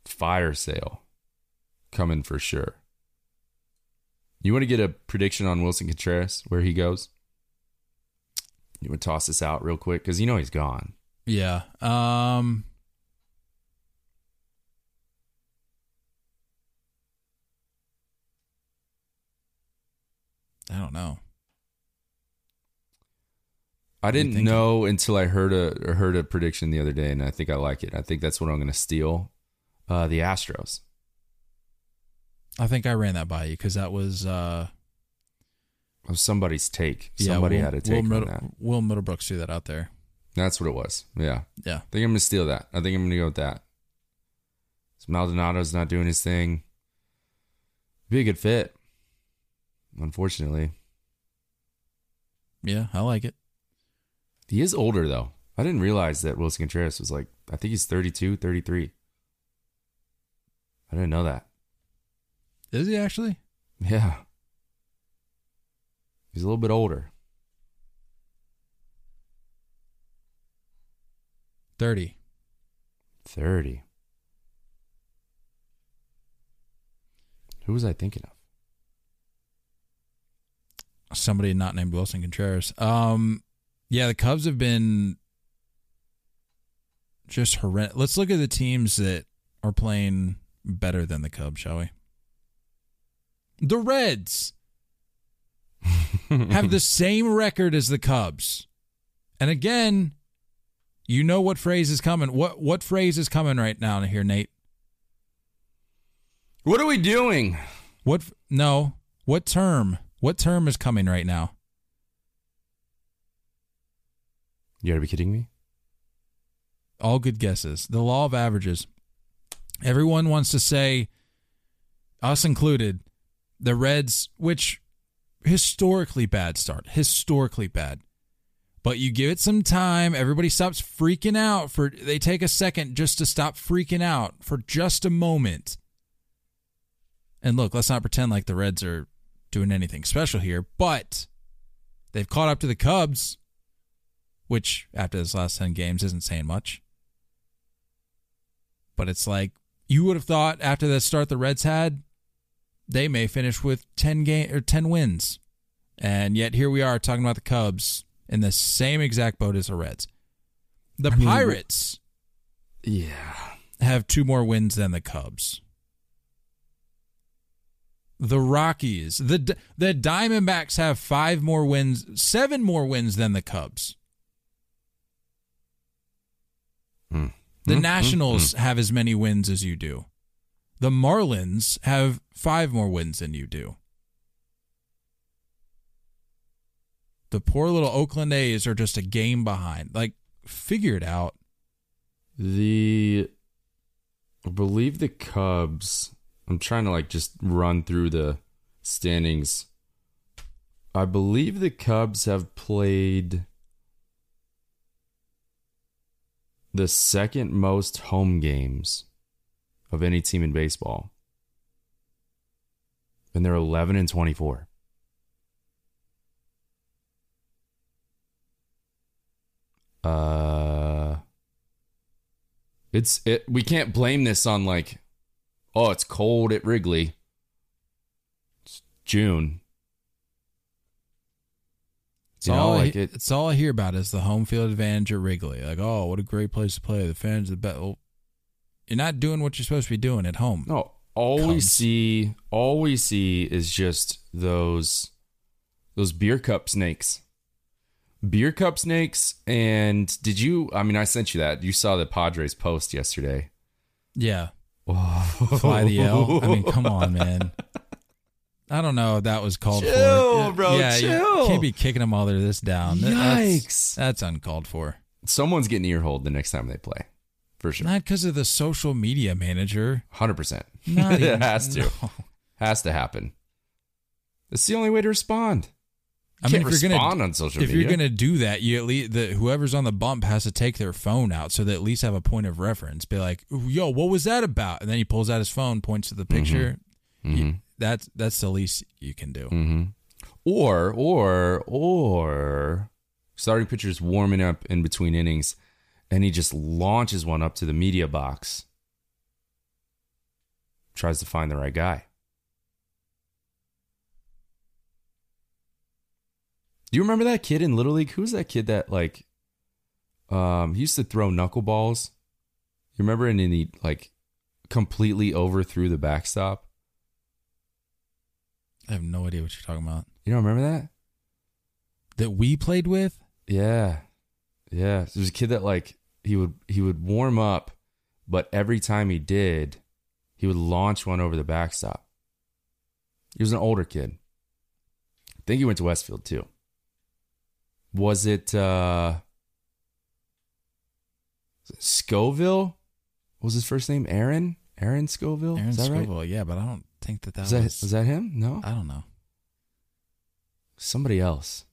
Fire sale coming for sure. You want to get a prediction on Willson Contreras, where he goes? You would toss this out real quick because you know he's gone. Yeah. Um I don't know. I didn't know until I heard a heard a prediction the other day, and I think I like it. I think that's what I'm going to steal. Uh, the Astros. I think I ran that by you because that was uh Of somebody's take. yeah, Somebody Will, had a Will, take on Middle, that. Will Middlebrooks threw that out there. That's what it was. Yeah. Yeah. I think I'm going to steal that. I think I'm going to go with that. So Maldonado's not doing his thing. Be a good fit. Unfortunately. Yeah, I like it. He is older, though. I didn't realize that Willson Contreras was like, I think he's 32, 33. I didn't know that. Is he actually? Yeah. He's a little bit older. 30. 30. Who was I thinking of? Somebody not named Willson Contreras. Um yeah, the Cubs have been just horrendous. Let's look at the teams that are playing better than the Cubs, shall we? The Reds *laughs* have the same record as the Cubs. And again, you know what phrase is coming. What what phrase is coming right now here, Nate? What are we doing? What? No. What term? What term is coming right now? You gotta be kidding me. All good guesses. The law of averages. Everyone wants to say, us included, the Reds, which historically bad start, historically bad. But you give it some time, everybody stops freaking out for they take a second just to stop freaking out for just a moment. And look, let's not pretend like the Reds are doing anything special here, but they've caught up to the Cubs, which after this last 10 games isn't saying much. But it's like you would have thought after that start the Reds had, they may finish with 10 game or 10 wins. And yet here we are talking about the Cubs in the same exact boat as the Reds. The I mean, Pirates Yeah. have two more wins than the Cubs. The Rockies, the the Diamondbacks have five more wins, seven more wins than the Cubs. Hmm. The Hmm, Nationals hmm, have as many wins as you do. The Marlins have five more wins than you do. The poor little Oakland A's are just a game behind. Like, figure it out. The I believe the Cubs. I'm trying to like just run through the standings. I believe the Cubs have played the second most home games of any team in baseball. And they're 11 and 24. Uh it's it we can't blame this on like oh it's cold at Wrigley. It's June. It's You know, all I, it- it's all I hear about is the home field advantage at Wrigley. Like, oh, what a great place to play. The fans are the best. Well, oh, you're not doing what you're supposed to be doing at home. No, all we see, all we see is just those those beer cup snakes. Beer cup snakes and did you I mean I sent you that. You saw the Padres post yesterday. Yeah, fly the L. I mean, *laughs* come on, man. I don't know if that was called Chill, for. bro, Yeah, chill. you can't be kicking them while they're this down. Yikes. That's, that's uncalled for. Someone's getting earholed the next time they play. For sure. Not because of the social media manager. 100%. Not *laughs* it has to. no. Has to happen. It's the only way to respond. I mean, if you're gonna on social if media. you're gonna do that, you at least the whoever's on the bump has to take their phone out so they at least have a point of reference. Be like, "Yo, what was that about?" And then he pulls out his phone, points to the picture. You- that's that's the least you can do. Mm-hmm. Or, or, or starting pitcher's warming up in between innings and he just launches one up to the media box. Tries to find the right guy. Do you remember that kid in Little League? Who was that kid that like um he used to throw knuckleballs? You remember and then he like completely overthrew the backstop? I have no idea what you're talking about. You don't remember that? That we played with. Yeah. Yeah. There's a kid that like he would he would warm up, but every time he did, he would launch one over the backstop. He was an older kid. I think he went to Westfield too. Was it uh Scoville? What was his first name? Aaron? Aaron Scoville? Aaron Is that right? Scoville, yeah, but I don't think that that Was that, was. was that him? No. I don't know. Somebody else.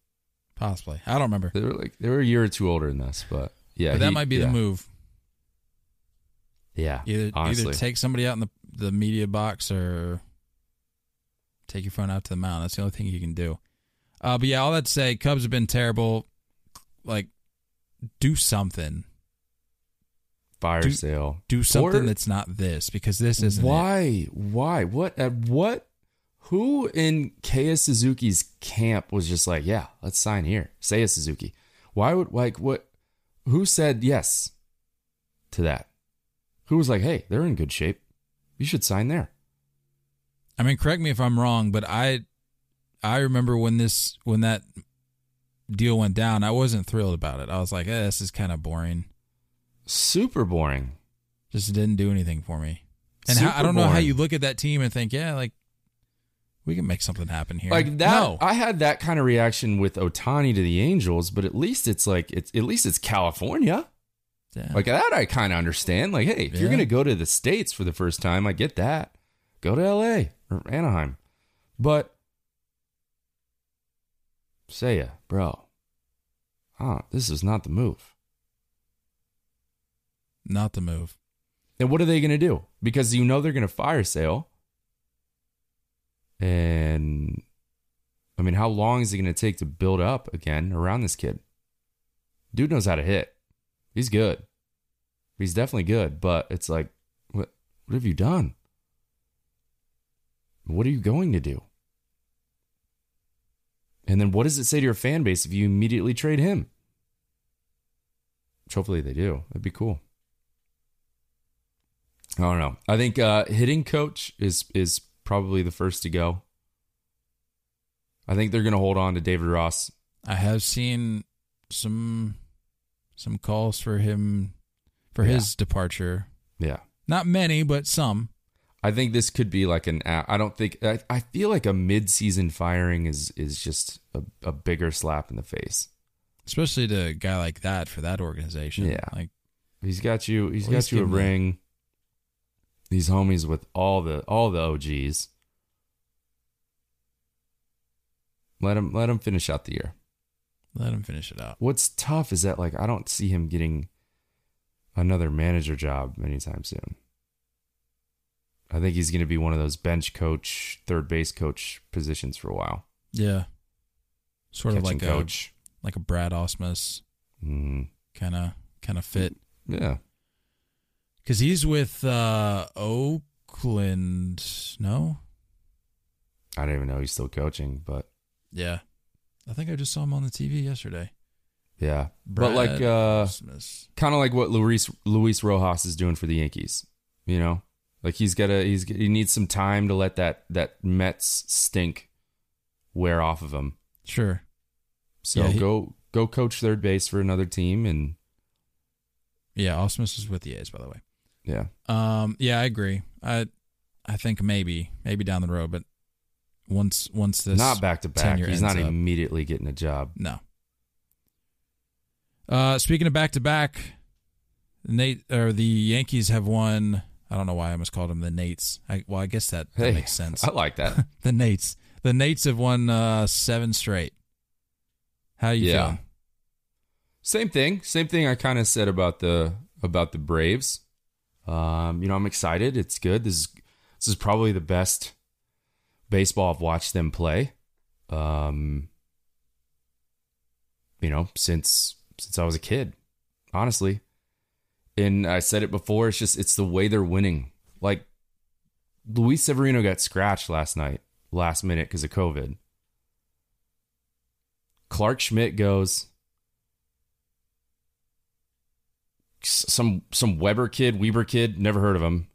Possibly. I don't remember. They were like they were a year or two older than us, but yeah. but that he- might be yeah. the move. Yeah. Either honestly. either take somebody out in the the media box or take your phone out to the mound. That's the only thing you can do. Uh, but yeah, all that to say, Cubs have been terrible. Like, do something. fire Do- sale. Do something Or- that's not this because this isn't. it. Why? Why? What? At what? Who in Seiya Suzuki's camp was just like, yeah, let's sign here. Seiya Suzuki. Why would like what? Who said yes to that? Who was like, hey, they're in good shape. You should sign there. I mean, correct me if I'm wrong, but I I remember when this when that deal went down, I wasn't thrilled about it. I was like, eh, this is kind of boring. Super boring. Just didn't do anything for me. And how, I don't know how you look at that team and think, yeah, like we can make something happen here. like that. No. I had that kind of reaction with Ohtani to the Angels, but at least it's like it's at least it's California. Yeah. Like that, I kind of understand. Like, hey, if you're gonna go to the states for the first time, I get that. Go to L.A. or Anaheim, but Seiya, bro. Huh, this is not the move. not the move. And what are they going to do? Because you know they're going to fire Sale. And I mean, how long is it going to take to build up again around this kid? Dude knows how to hit. He's good. He's definitely good, but it's like, what, what have you done? What are you going to do? And then what does it say to your fan base if you immediately trade him? Which hopefully they do. That'd be cool. I don't know. I think uh, hitting coach is is probably the first to go. I think they're going to hold on to David Ross. I have seen some some calls for him for Yeah. his departure. Yeah. Not many, but some. I think this could be like an. I don't think. I, I feel like a mid-season firing is is just a, a bigger slap in the face. Especially to a guy like that for that organization. Yeah. Like He's got you. He's got you a give him a- ring. These homies with all the all the OGs. Let him let him finish out the year. let him finish it out. What's tough is that like I don't see him getting another manager job anytime soon. I think he's going to be one of those bench coach, third base coach positions for a while. Yeah. Sort of Catching like coach. a like a Brad Ausmus kind of kind of fit yeah, cuz he's with uh Oakland, no? I don't even know he's still coaching, but Yeah. I think I just saw him on the TV yesterday. yeah, Brad but like uh, kind of like what Luis Luis Rojas is doing for the Yankees. You know, like he's got to he's he needs some time to let that that Mets stink wear off of him. Sure. So Yeah, he- go go coach third base for another team, and Yeah, Ausmus is with the A's by the way. yeah, Um, yeah, I agree. I I think maybe maybe down the road, but once once this not back to back. He's not up- immediately getting a job. no. Uh, speaking of back to back, Nate or the Yankees have won. I don't know why I almost called them the Nates. I, well, I guess that, that Hey, makes sense. *laughs* I like that. *laughs* the Nates, the Nates have won uh, seven straight. How you Yeah. feeling? Same thing. Same thing. I kind of said about the about the Braves. Um, you know, I'm excited. It's good. This is this is probably the best baseball I've watched them play. Um, you know, since since I was a kid, honestly. And I said it before. It's just it's the way they're winning. Like Luis Severino got scratched last night, last minute because of COVID. Clarke Schmidt goes. Some some Weber kid, Weber kid, never heard of him.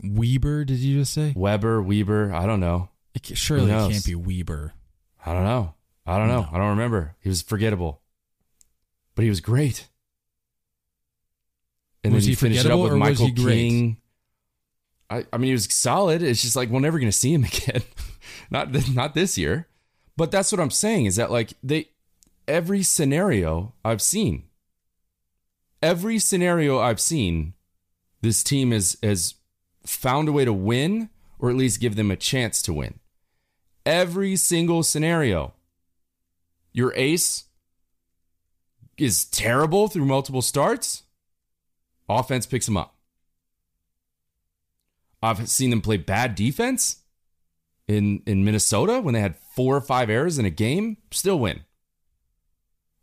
Weber? Did you just say? Weber, Weber, I don't know. It surely it can't be Weber. I don't know. I don't know. No. I don't remember. He was forgettable, but he was great. And Was then he you finish it up with Michael? King. I, I mean, he was solid. It's just like we're never going to see him *laughs* again. not not this year. But that's what I'm saying is that like they every scenario I've seen, every scenario I've seen, this team has has found a way to win or at least give them a chance to win. Every single scenario. Your ace is terrible through multiple starts. Offense picks them up. I've seen them play bad defense in in Minnesota when they had four or five errors in a game, still win.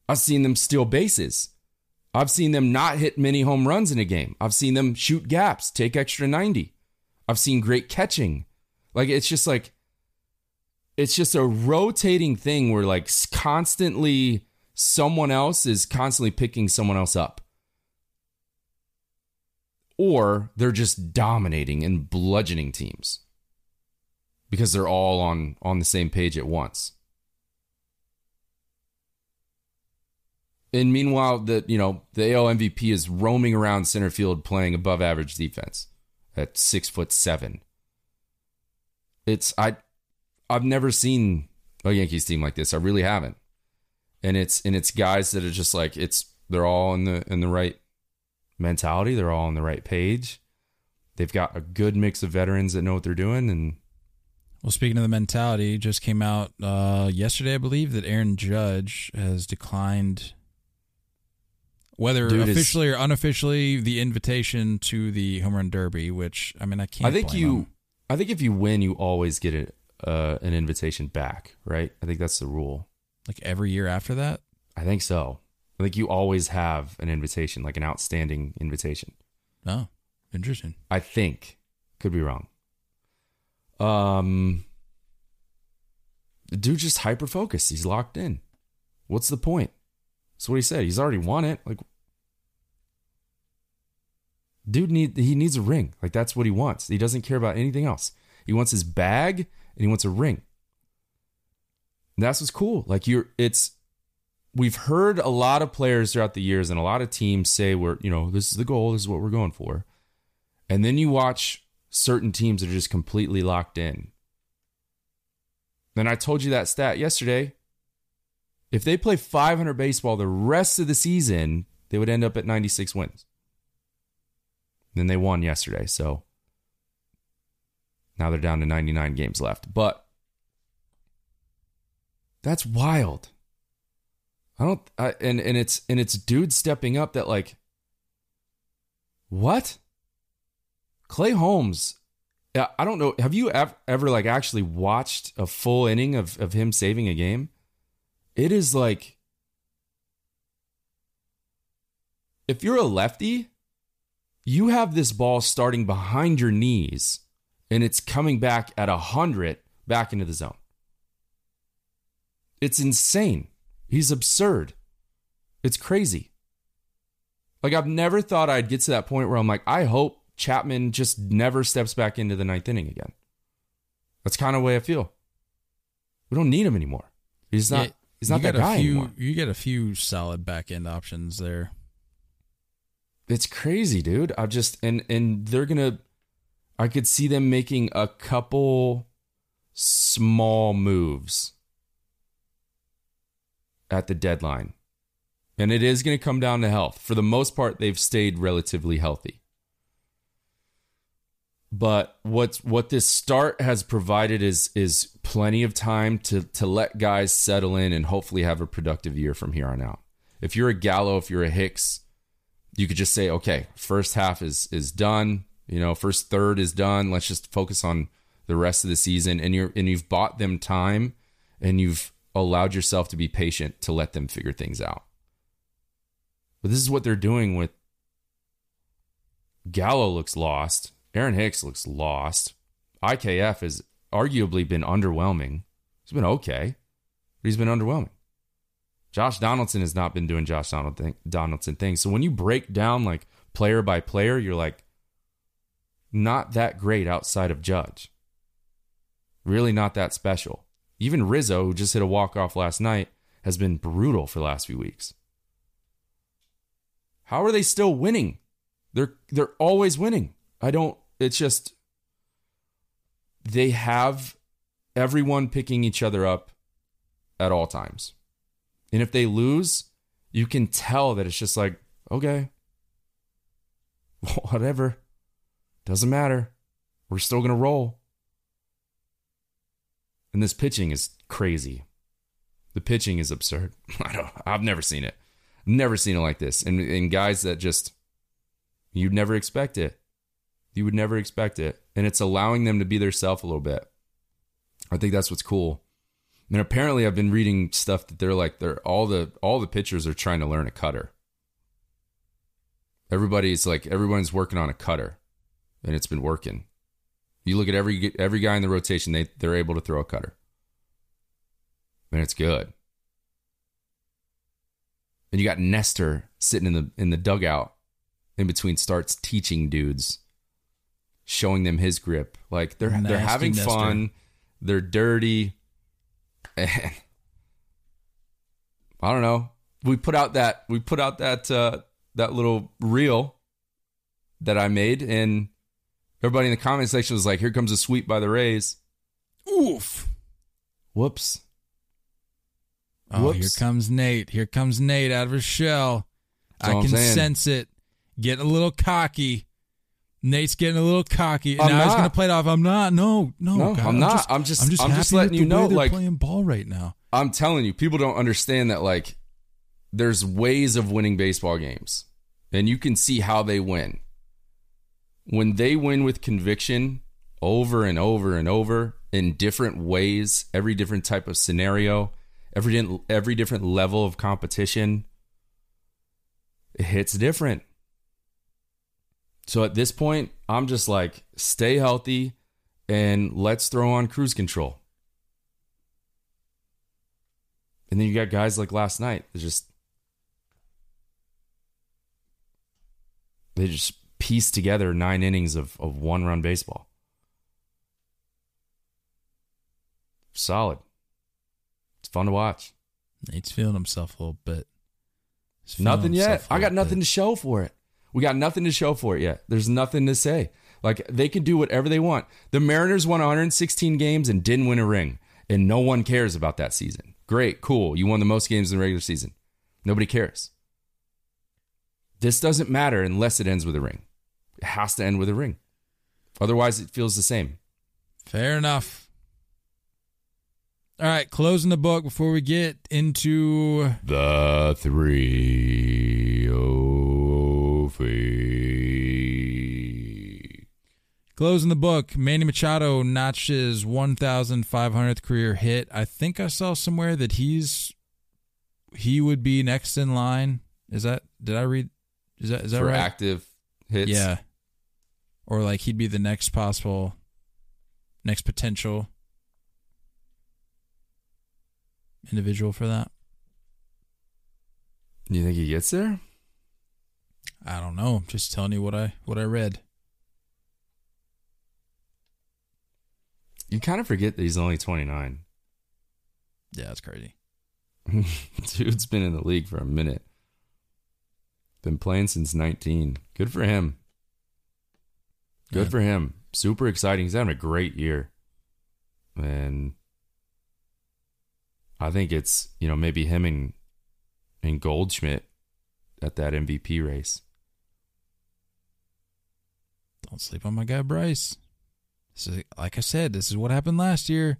I've seen them steal bases. I've seen them not hit many home runs in a game. I've seen them shoot gaps, take extra 90. I've seen great catching. Like it's just like it's just a rotating thing where like constantly someone else is constantly picking someone else up. Or they're just dominating and bludgeoning teams because they're all on on the same page at once. And meanwhile, the you know the AL MVP is roaming around center field playing above average defense, at six foot seven. It's I I've never seen a Yankees team like this. I really haven't. And it's and it's guys that are just like it's they're all in the in the right mentality. They're all on the right page. They've got a good mix of veterans that know what they're doing and Well, speaking of the mentality, just came out uh, yesterday, I believe, that Aaron Judge has declined, whether Dude officially or unofficially, the invitation to the home run derby. Which I mean, I can't. I think you him. I think if you win you always get a, uh, an invitation back, right? I think that's the rule. like every year after that. I think so. Think you always have an invitation, like an outstanding invitation. Oh, interesting. I think. Could be wrong. Um the dude just hyper focused. He's locked in. What's the point? That's what he said. He's already won it. Like dude need he needs a ring. Like that's what he wants. He doesn't care about anything else. He wants his bag and he wants a ring. And that's what's cool. Like you're it's we've heard a lot of players throughout the years and a lot of teams say we're, you know, this is the goal, this is what we're going for. And then you watch certain teams that are just completely locked in. And I told you that stat yesterday. If they play 500 baseball the rest of the season, they would end up at 96 wins. Then they won yesterday, so now they're down to 99 games left. But that's wild. I don't I, and and it's and it's dude stepping up that like what? Clay Holmes I don't know. Have you ever, ever like actually watched a full inning of of him saving a game? It is like if you're a lefty, you have this ball starting behind your knees and it's coming back at a hundred back into the zone. It's insane. He's absurd. It's crazy. Like I've never thought I'd get to that point where I'm like, I hope Chapman just never steps back into the ninth inning again. That's kind of the way I feel. We don't need him anymore. He's not. Yeah, he's not you that guy few, anymore. You get a few solid back end options there. It's crazy, dude. I just and and they're gonna. I could see them making a couple small moves at the deadline, and it is going to come down to health. For the most part, they've stayed relatively healthy. But what's what this start has provided is is plenty of time to to let guys settle in and hopefully have a productive year from here on out. If you're a Gallo, if you're a Hicks, you could just say, okay, first half is is done. You know, first third is done. Let's just focus on the rest of the season. And you're and you've bought them time, and you've allowed yourself to be patient to let them figure things out. But this is what they're doing with Gallo looks lost. Aaron Hicks looks lost. IKF has arguably been underwhelming. He's been okay, but he's been underwhelming. Josh Donaldson has not been doing Josh Donaldson things. So when you break down like player by player, you're like, not that great outside of Judge. Really not that special. Even Rizzo, who just hit a walk off last night, has been brutal for the last few weeks. How are they still winning? They're they're always winning. I don't it's just they have everyone picking each other up at all times. And if they lose, you can tell that it's just like, okay, *laughs* whatever. Doesn't matter. We're still going to roll. And this pitching is crazy. The pitching is absurd. *laughs* I don't I've never seen it. Never seen it like this. And and guys that just you'd never expect it. You would never expect it. And it's allowing them to be their self a little bit. I think that's what's cool. And apparently I've been reading stuff that they're like they're all the all the pitchers are trying to learn a cutter. Everybody's like everyone's working on a cutter and it's been working. You look at every every guy in the rotation, they they're able to throw a cutter. And it's good. And you got Nestor sitting in the in the dugout in between starts teaching dudes, showing them his grip. Like they're they're having Nestor. fun. They're dirty. And *laughs* I don't know. We put out that we put out that uh, that little reel that I made, and Everybody in the comment section was like, "Here comes a sweep by the Rays." Oof. Whoops. Oh, Whoops. here comes Nate. Here comes Nate out of his shell. That's I can saying. sense it. Getting a little cocky. Nate's getting a little cocky. I'm now he's not. going to play it off. I'm not. No, no, No, God, I'm not. I'm just- I'm just, I'm just letting with you know, they're like- playing ball right now. I'm telling you, people don't understand that like there's ways of winning baseball games. And you can see how they win. When they win with conviction over and over and over in different ways, every different type of scenario, every every different level of competition, it hits different. So at this point, I'm just like stay healthy and let's throw on cruise control. And then you got guys like last night just they just pieced together nine innings of, of one run baseball. Solid. It's fun to watch. Nate's feeling himself a little bit. Nothing yet. I got nothing bit. to show for it. We got nothing to show for it yet. There's nothing to say. Like they can do whatever they want. The Mariners won 116 games and didn't win a ring, and no one cares about that season. Great, cool. You won the most games in the regular season. Nobody cares. This doesn't matter unless it ends with a ring. It has to end with a ring. Otherwise, it feels the same. Fair enough. All right, closing the book before we get into The three oh Closing the book, Manny Machado notches his 1,500th career hit. I think I saw somewhere that he's he would be next in line. Is that did I read? Is that is that for right? active hits. Yeah. Or like he'd be the next possible, next potential individual for that. Do you think he gets there? I don't know. I'm just telling you what I what I read. You kind of forget that he's only 29. Yeah, that's crazy. *laughs* Dude's been in the league for a minute. Been playing since 19. Good for him. Good Yeah. for him. Super exciting. He's having a great year. And I think it's, you know, maybe him and and Goldschmidt at that MVP race. Don't sleep on my guy Bryce. This is, like I said, this is what happened last year.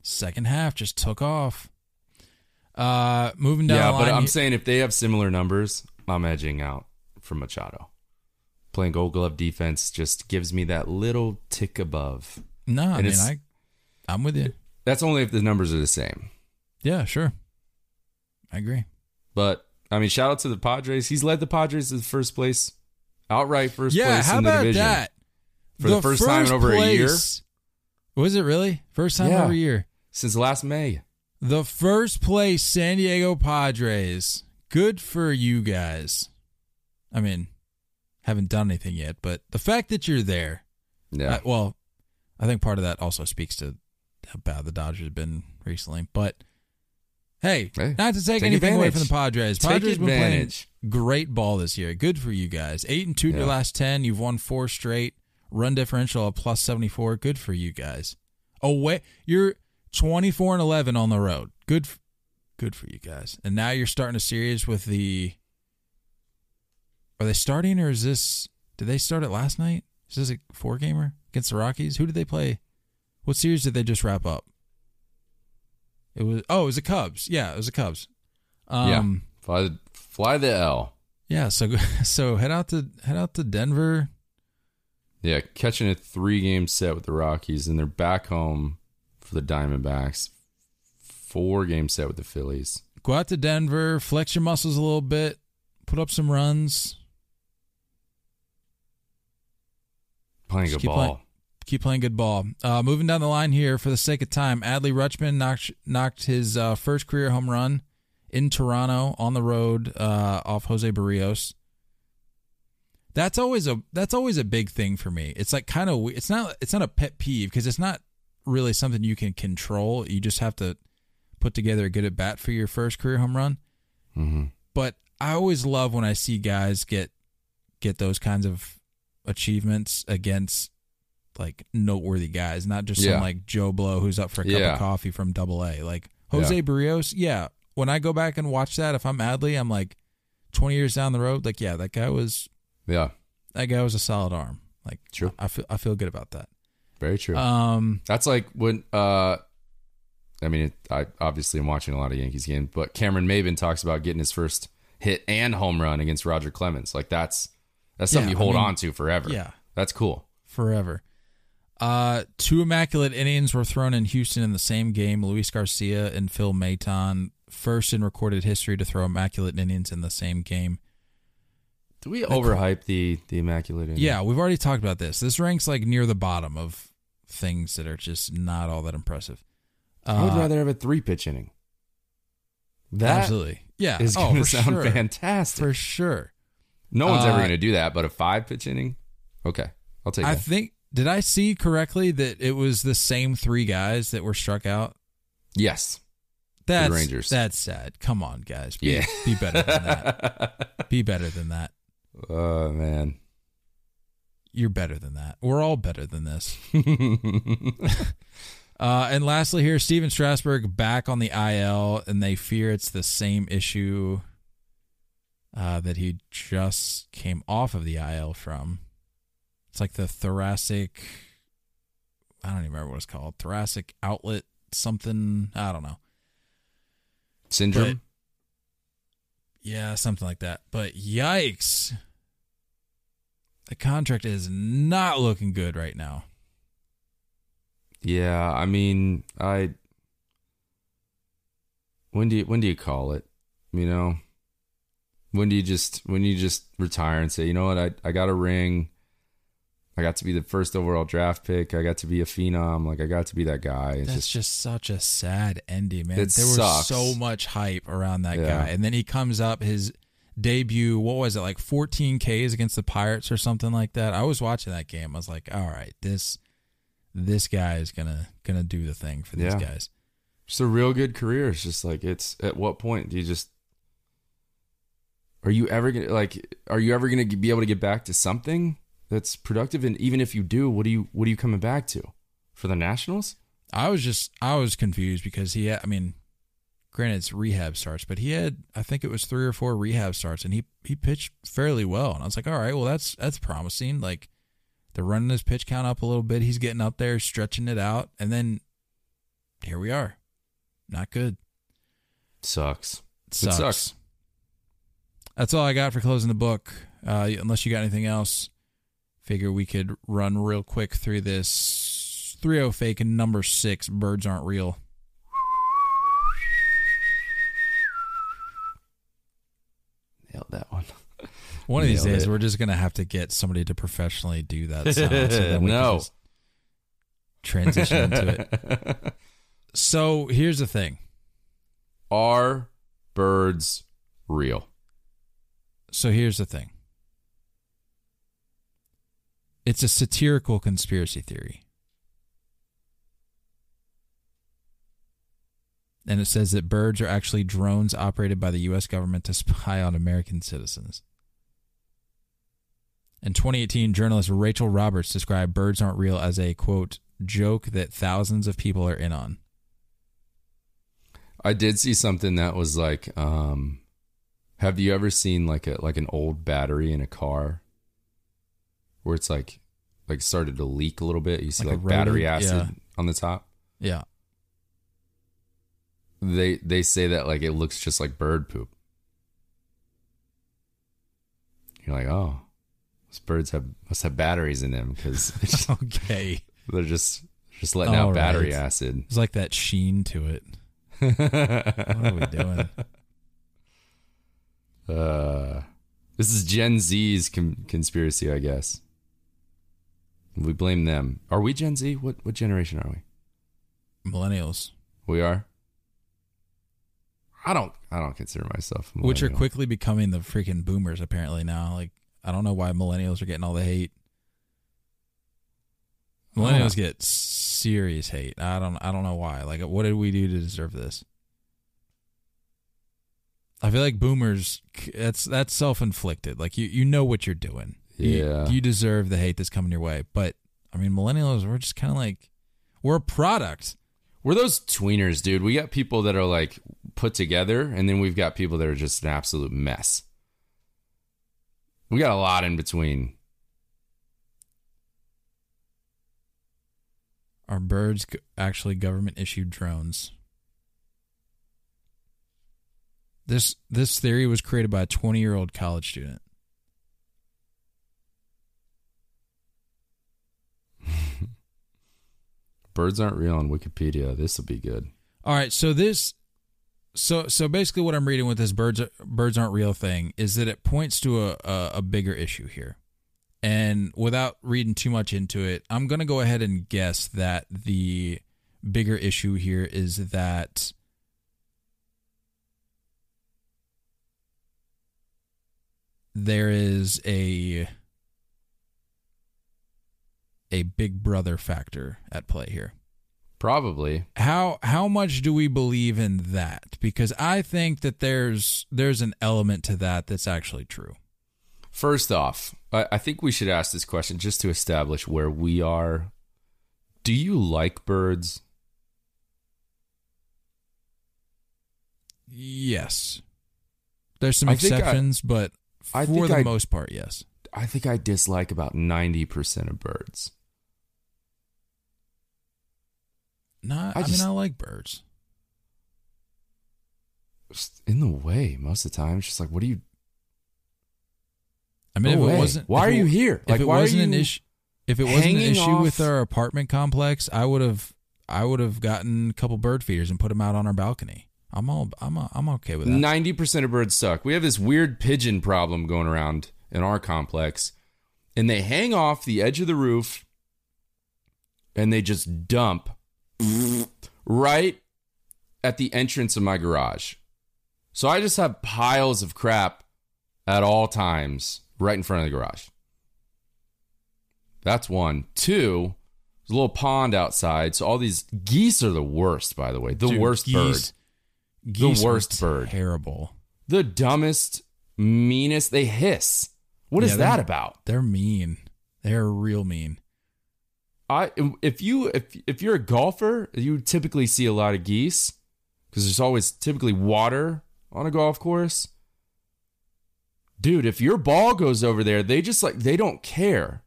Second half just took off. Uh, moving down yeah, the but I'm saying if they have similar numbers, I'm edging out from Machado. Playing Gold Glove defense just gives me that little tick above. no, I and mean I, I'm with you. That's only if the numbers are the same. Yeah, sure. I agree. But I mean, shout out to the Padres. He's led the Padres to the first place, outright first yeah, place in the about division that? for the, first, time in over a year Was it really first time Yeah. over a year? since last May. The first place San Diego Padres. Good for you guys. I mean, haven't done anything yet, but the fact that you're there. Yeah, well, I think part of that also speaks to how bad the Dodgers have been recently. But hey, Hey, not to take, take anything away from the Padres. Take Padres have been playing great ball this year. Good for you guys. Eight and two to Yeah. your last ten. You've won four straight. Run differential of plus seventy four. Good for you guys. Away, you're twenty four and eleven on the road. Good, good for you guys. And now you're starting a series with the. Are they starting or is this? Did they start it last night? Is this a four gamer against the Rockies? Who did they play? What series did they just wrap up? It was oh, it was the Cubs. Yeah, it was the Cubs. Um, yeah. Fly the, fly the L. yeah, so *laughs* so head out to head out to Denver. Yeah, catching a three game set with the Rockies, and they're back home for the Diamondbacks. Four game set with the Phillies. Go out to Denver, flex your muscles a little bit, put up some runs, Playing Just good ball. playing. keep playing good ball. Uh, moving down the line here for the sake of time, Adley Rutschman knocked knocked his uh, first career home run in Toronto on the road uh, off Jose Berrios. That's always a that's always a big thing for me. It's like kind of it's not it's not a pet peeve because it's not really something you can control. You just have to put together a good at bat for your first career home run. Mm-hmm. but I always love when I see guys get get those kinds of achievements against like noteworthy guys, not just Yeah. some like Joe Blow who's up for a cup Yeah. of coffee from Double A. Like Jose Berrios, yeah. When I go back and watch that, if I'm Adley, I'm like, twenty years down the road, like yeah, that guy was Yeah, that guy was a solid arm. Like True. I feel I feel good about that. Very true. Um, That's like when uh I mean, it, I obviously am watching a lot of Yankees games, but Cameron Maybin talks about getting his first hit and home run against Roger Clemens. Like that's that's something Yeah, you I hold mean, on to forever. yeah. That's cool. forever. Uh, two immaculate innings were thrown in Houston in the same game. Luis Garcia and Phil Maton, first in recorded history to throw immaculate innings in the same game. Do we overhype the the immaculate? Inning? Yeah, we've already talked about this. This ranks like near the bottom of things that are just not all that impressive. I would Uh, rather have a three pitch inning. That absolutely, yeah, is oh, going to for sound sure. fantastic. for sure. no one's ever Uh, going to do that, but a five pitch inning. Okay, I'll take I that. think did I see correctly that it was the same three guys that were struck out? yes. That's Rangers. that's sad. Come on, guys. Be, Yeah. be better than that. *laughs* Be better than that. Oh man. You're better than that. We're all better than this. *laughs* *laughs* Uh, and lastly, here, Stephen Strasburg back on the IL, and they fear it's the same issue uh, that he just came off of the IL from. It's like the thoracic. I don't even remember what it's called. Thoracic outlet something. I don't know. Syndrome. Yeah, something like that. But yikes. The contract is not looking good right now. Yeah, I mean, I when do you when do you call it? You know, when do you just when you just retire and say, you know what, I I got a ring. I got to be the first overall draft pick. I got to be a phenom. Like I got to be that guy. It's That's just, just, such a sad ending, man. It there was sucks. so much hype around that Yeah. guy, and then he comes up his debut. What was it like? 14 Ks against the Pirates or something like that. I was watching that game. I was like, all right, this this guy is gonna gonna do the thing for these Yeah. guys. just a real good career. It's just like it's at what point do you just are you ever gonna like are you ever gonna be able to get back to something that's productive? And even if you do, what do you what are you coming back to for the Nationals? I was just I was confused because he had, I mean, granted it's rehab starts, but he had I think it was three or four rehab starts and he he pitched fairly well. And I was like, all right, well that's that's promising. Like they're running his pitch count up a little bit. He's getting up there, stretching it out, and then here we are. Not good. Sucks. It sucks. sucks. That's all I got for closing the book. Uh, unless you got anything else, figure we could run real quick through this 3-0 fake and number six. Birds aren't real. Nailed that one. *laughs* One of these days, it. we're just gonna have to get somebody to professionally do that sound. so then we can *laughs* No. transition into it. *laughs* So here's the thing. Are birds real? So here's the thing. It's a satirical conspiracy theory. And it says that birds are actually drones operated by the U.S. government to spy on American citizens. In 2018, journalist Rachel Roberts described birds aren't real as a, quote, joke that thousands of people are in on. I did see something that was like, um, have you ever seen like a like an old battery in a car where it's like like started to leak a little bit? You see Like like, battery acid Yeah. on the top. Yeah. They they say that like it looks just like bird poop. You're like, oh, those birds have must have batteries in them because *laughs* Okay. they're just just letting All out battery right. acid. There's like that sheen to it. What are we *laughs* doing? Uh, this is Gen Z's con- conspiracy, I guess. We blame them. Are we Gen Z? What what generation are we? Millennials. We are. I don't. I don't consider myself. a which are quickly becoming the freaking boomers apparently now. Like I don't know why millennials are getting all the hate. Millennials get serious hate. I don't I don't know why. Like what did we do to deserve this? I feel like boomers that's that's self-inflicted. Like you you know what you're doing. You- Yeah. you, deserve the hate that's coming your way. But I mean, millennials, we're just kind of like we're a product. We're those tweeners, dude. We got people that are like put together, and then we've got people that are just an absolute mess. We got a lot in between. Are birds actually government issued drones? This this theory was created by a 20 year old college student. *laughs* Birds aren't real on Wikipedia. This will be good. All right, so this so so basically what I'm reading with this birds birds aren't real thing is that it points to a, a, a bigger issue here. And without reading too much into it, I'm going to go ahead and guess that the bigger issue here is that there is a a big brother factor at play here Probably. how how much do we believe in that because i think that there's there's an element to that that's actually true First off, I, I think we should ask this question just to establish where we are. Do you like birds? yes there's some I think I- exceptions but for the most part yes I think I dislike about 90% of birds. No i, I just- mean i like birds Just in the way most of the time. It's just like, what are you i mean Go if away. it wasn't Why are you here? if Like, it why wasn't an issue if it wasn't an issue with our apartment complex i would have i would have gotten a couple bird feeders and put them out on our balcony i'm all i'm i'm okay with that Ninety percent of birds suck. We have this weird pigeon problem going around in our complex, and they hang off the edge of the roof, and they just dump right at the entrance of my garage. So I just have piles of crap at all times right in front of the garage. That's one. Two, there's a little pond outside. So all these geese are the worst, by the way. The Dude, worst bird. geese, geese are worst bird. terrible the dumbest, meanest. They hiss. What is Yeah, that about? They're mean. They're real mean. I if you if if you're a golfer, you typically see a lot of geese because there's always typically water on a golf course. Dude, if your ball goes over there, they just like they don't care.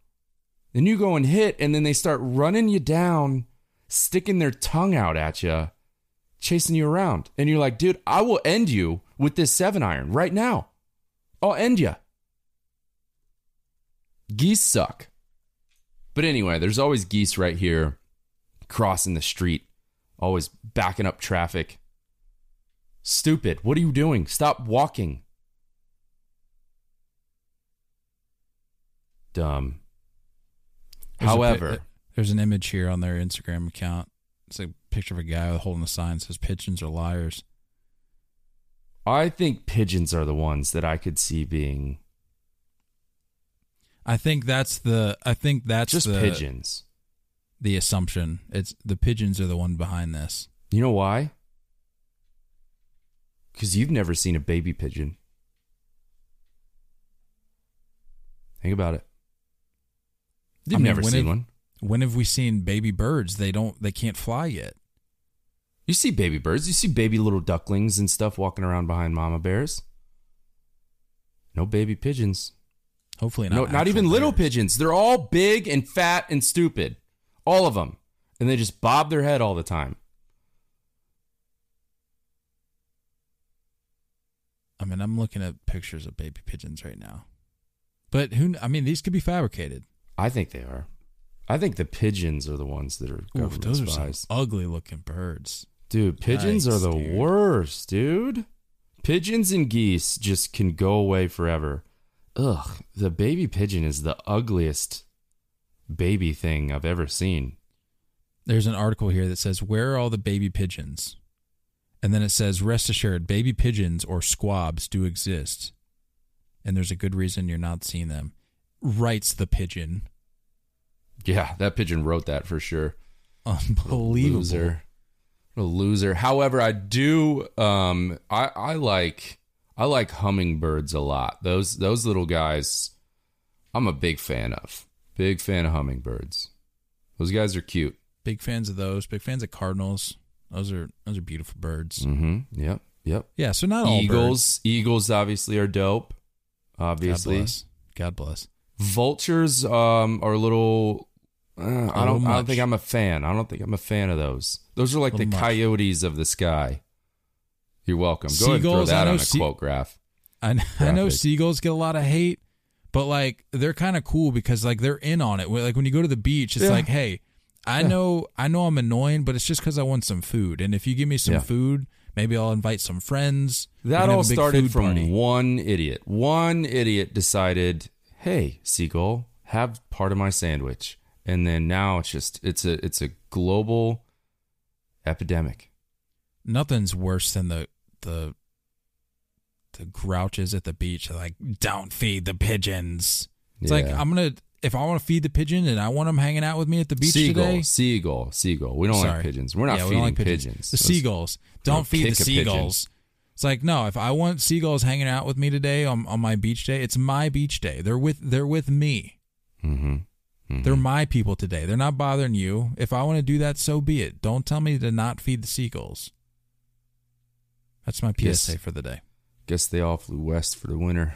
Then you go and hit, and then they start running you down, sticking their tongue out at you, chasing you around. And you're like, dude, I will end you with this seven iron right now. I'll end you. Geese suck. But anyway, there's always geese right here crossing the street, always backing up traffic. Stupid. What are you doing? Stop walking. Dumb. There's a However, uh, there's an image here on their Instagram account. It's a picture of a guy holding a sign that says "Pigeons are liars." I think pigeons are the ones that I could see being I think that's the. I think that's just the, pigeons. The assumption. It's the pigeons are the one behind this. You know why? Because you've never seen a baby pigeon. Think about it. You've mean, never seen have- one. When have we seen baby birds? They don't. They can't fly yet. You see baby birds. You see baby little ducklings and stuff walking around behind mama bears. No baby pigeons. Hopefully not. no, not even little pigeons. They're all big and fat and stupid. All of them. And they just bob their head all the time. I mean, I'm looking at pictures of baby pigeons right now. But who? I mean, these could be fabricated. I think they are. I think the pigeons are the ones that are Oof, government those are spies. some ugly looking birds. Dude, pigeons are the dude. worst, dude. Pigeons and geese just can go away forever. Ugh, the baby pigeon is the ugliest baby thing I've ever seen. There's an article here that says, Where are all the baby pigeons? And then it says, Rest assured, baby pigeons or squabs do exist. And there's a good reason you're not seeing them. Writes the pigeon. Yeah, that pigeon wrote that for sure. Unbelievable. Loser. What a loser. However, I do um I I like I like hummingbirds a lot. Those those little guys I'm a big fan of. Big fan of hummingbirds. Those guys are cute. Big fans of those. Big fans of cardinals. Those are those are beautiful birds. Mm-hmm. Yep. Yep. Yeah, so not all birds. Eagles. Eagles obviously are dope. Obviously. God bless. God bless. Vultures um, are a little. Uh, I don't. I don't think I'm a fan. I don't think I'm a fan of those. Those are like the much. coyotes of the sky. You're welcome. Go ahead and throw Seagulls, I that know on a sea- quote graph. I, kn- I know seagulls get a lot of hate, but like they're kind of cool because like they're in on it. Like when you go to the beach, it's Yeah. like, hey, I Yeah. know, I know, I'm annoying, but it's just because I want some food. And if you give me some Yeah. food, maybe I'll invite some friends. That all started from party. one idiot. One idiot decided, "Hey, seagull, have part of my sandwich." And then now it's just it's a it's a global epidemic. Nothing's worse than the the the grouches at the beach. Like, don't feed the pigeons. It's like I'm gonna if I want to feed the pigeon and I want them hanging out with me at the beach seagull, today. seagull, seagull. We don't like pigeons. We're not Yeah, feeding don't like pigeons. The Those- seagulls. They'll Don't feed the seagulls. It's like no, if I want seagulls hanging out with me today on, on my beach day, it's my beach day. They're with they're with me. Mhm. Mhm. They're my people today. They're not bothering you. If I want to do that, so be it. Don't tell me to not feed the seagulls. That's my. PSA for the day. Guess they all flew west for the winter.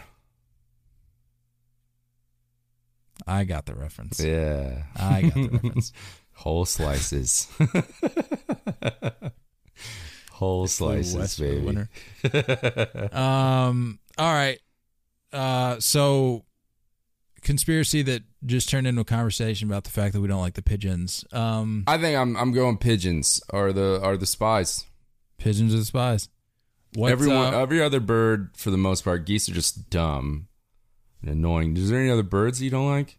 I got the reference. Yeah. I got the reference. *laughs* Whole slices. *laughs* Whole slices, west for the baby. *laughs* um. All right. Uh. So, conspiracy that just turned into a conversation about the fact that we don't like the pigeons. Um. I think I'm I'm going pigeons are the are the spies. Pigeons are the spies. Everyone, every other bird, for the most part, geese are just dumb and annoying. Is there any other birds you don't like?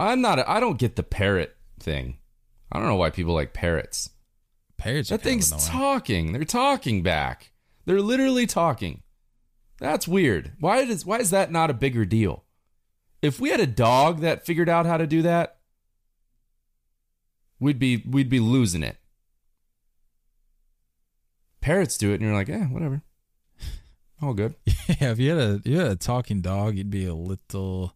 I'm not. A, I don't get the parrot thing. I don't know why people like parrots. parrots. That thing's talking. They're talking back. They're literally talking. That's weird. Why does why is that not a bigger deal? If we had a dog that figured out how to do that, we'd be we'd be losing it. Parrots do it, and you're like, yeah, whatever. *laughs* All good. *laughs* yeah, if you had a you had a talking dog, you'd be a little,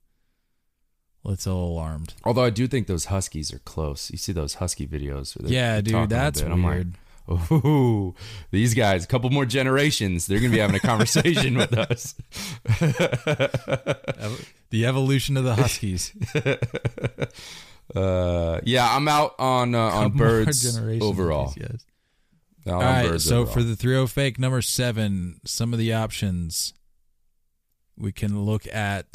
little alarmed. Although I do think those huskies are close. You see those husky videos? where yeah, dude, that's bit. I'm like, weird. Ooh, these guys, a couple more generations, they're gonna be having a conversation with us. *laughs* The evolution of the huskies. uh, yeah, I'm out on uh, on birds overall. these Out All right, so for the 30 fake number seven, some of the options we can look at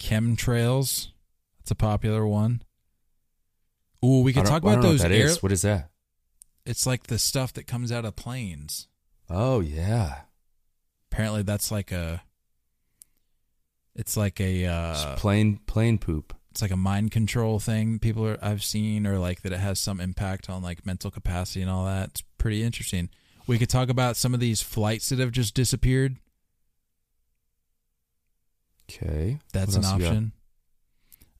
chemtrails. That's a popular one. Ooh, we can talk about those air. is. What is that? It's like the stuff that comes out of planes. Oh yeah, Apparently, that's like a. It's like a. Uh, plane plane poop. It's like a mind control thing. People are I've seen, or like that it has some impact on like mental capacity and all that. It's pretty interesting. We could talk about some of these flights that have just disappeared. Okay, That's an else you got? option.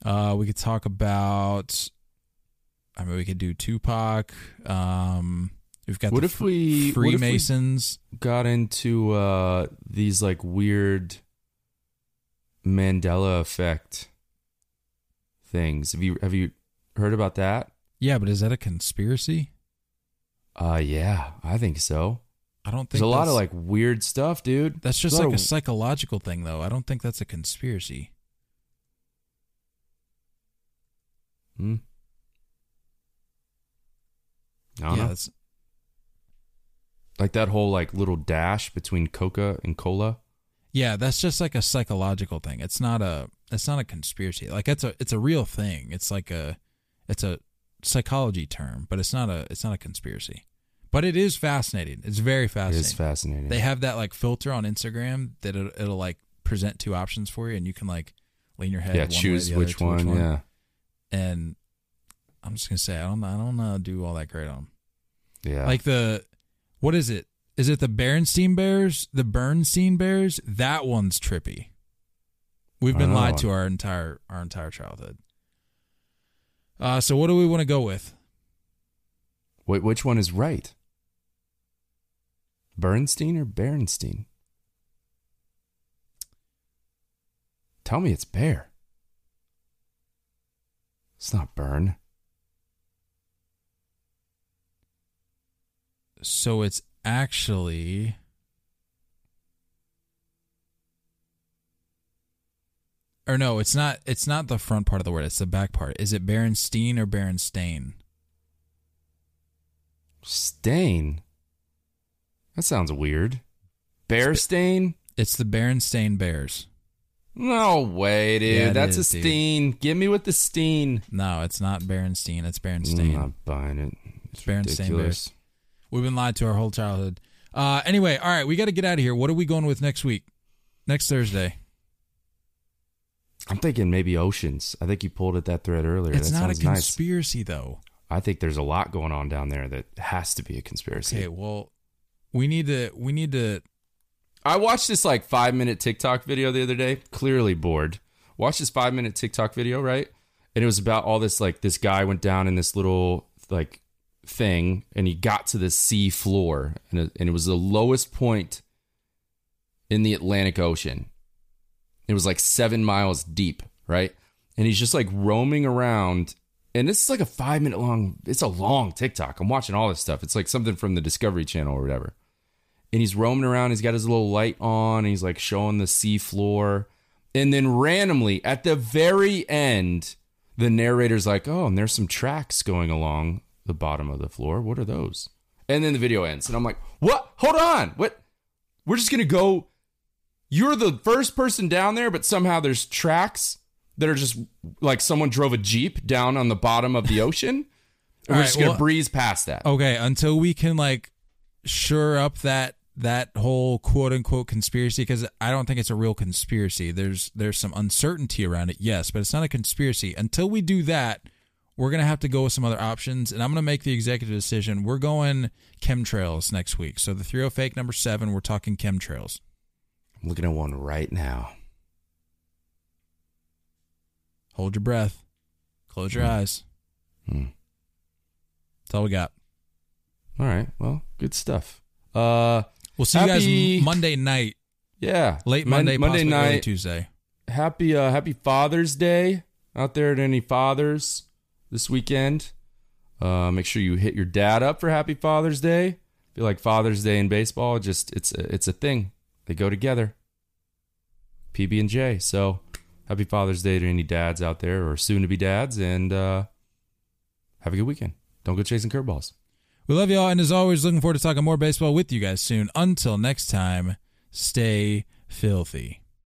Uh, we could talk about. I mean, we could do Tupac. Um, we've got What if we- what if we- Freemasons. Got into uh, these like weird Mandela effect things. Have you have you heard about that? Yeah, but is that a conspiracy? Uh, yeah, I think so. I don't think There's a lot of like weird stuff, dude. That's just There's like lot a psychological thing, though. I don't think that's a conspiracy. Hmm. I don't yeah, know. Like that whole like little dash between Coca and Cola. yeah, that's just like a psychological thing. It's not a it's not a conspiracy. Like it's a it's a real thing. It's like a it's a psychology term, but it's not a it's not a conspiracy. But it is fascinating. It's very fascinating. is fascinating. They have that like filter on Instagram that it, it'll like present two options for you, and you can like lean your head. yeah, one way or choose the other which one, Yeah, And I'm just gonna say I don't I don't uh, do all that great on 'em. yeah. Like the what is it? Is it the Berenstein Bears? The Bernstein Bears? That one's trippy. We've been lied to our entire our entire childhood. Uh, so what do we want to go with? Wait, which one is right? Bernstein or Berenstein? Tell me it's Bear. It's not burn. So it's actually or no, it's not it's not the front part of the word, it's the back part. Is it Berenstein or Berenstain? Stain. That sounds weird. Bear stain? It's the Berenstain Bears. No way, dude. Yeah, That's is, a dude. steen. Give me with the steen. No, it's not Berenstein, it's I'm Berenstain. not buying it. It's Berenstain ridiculous. We've been lied to our whole childhood. Uh anyway, all right, we got to get out of here. What are we going with next week? Next Thursday. I'm thinking maybe oceans. I think you pulled at that thread earlier. It's that not a sounds nice. conspiracy though. I think there's a lot going on down there that has to be a conspiracy. Okay, well, we need to we need to I watched this like five minute TikTok video the other day. Clearly bored. Watched this five minute TikTok video, right? And it was about all this like this guy went down in this little like thing and he got to the sea floor and it, and it was the lowest point in the Atlantic Ocean. It was like seven miles deep, right? And he's just like roaming around. And this is like a five minute long, it's a long TikTok. I'm watching all this stuff. It's like something from the Discovery Channel or whatever and he's roaming around. He's got his little light on. And he's like showing the sea floor. And then randomly at the very end, the narrator's like, "Oh, and there's some tracks going along the bottom of the floor. What are those?" And then the video ends, and I'm like, "What? Hold on. What? We're just gonna go. You're the first person down there, but somehow there's tracks that are just like someone drove a jeep down on the bottom of the *laughs* ocean. We're right, just gonna well- breeze past that. Okay, until we can like sure up that that whole quote unquote conspiracy because I don't think it's a real conspiracy. There's there's some uncertainty around it, yes, but it's not a conspiracy. Until we do that, we're gonna have to go with some other options, and I'm gonna make the executive decision. We're going chemtrails next week. So the 30 fake number seven, we're talking chemtrails. I'm looking at one right now. Hold your breath. Close your eyes. Hmm. That's all we got. All right. Well, good stuff. Uh, We'll see Happy- you guys Monday night, yeah, late Mon- Monday, Monday early night. Tuesday. Happy, uh, happy Father's Day out there to any fathers this weekend. Uh, make sure you hit your dad up for Happy Father's Day. I feel like Father's Day in baseball, just it's a, it's a thing. They go together. PB and J. So, happy Father's Day to any dads out there or soon to be dads, and uh, have a good weekend. Don't go chasing curveballs. We love y'all, and as always, looking forward to talking more baseball with you guys soon. Until next time, stay filthy.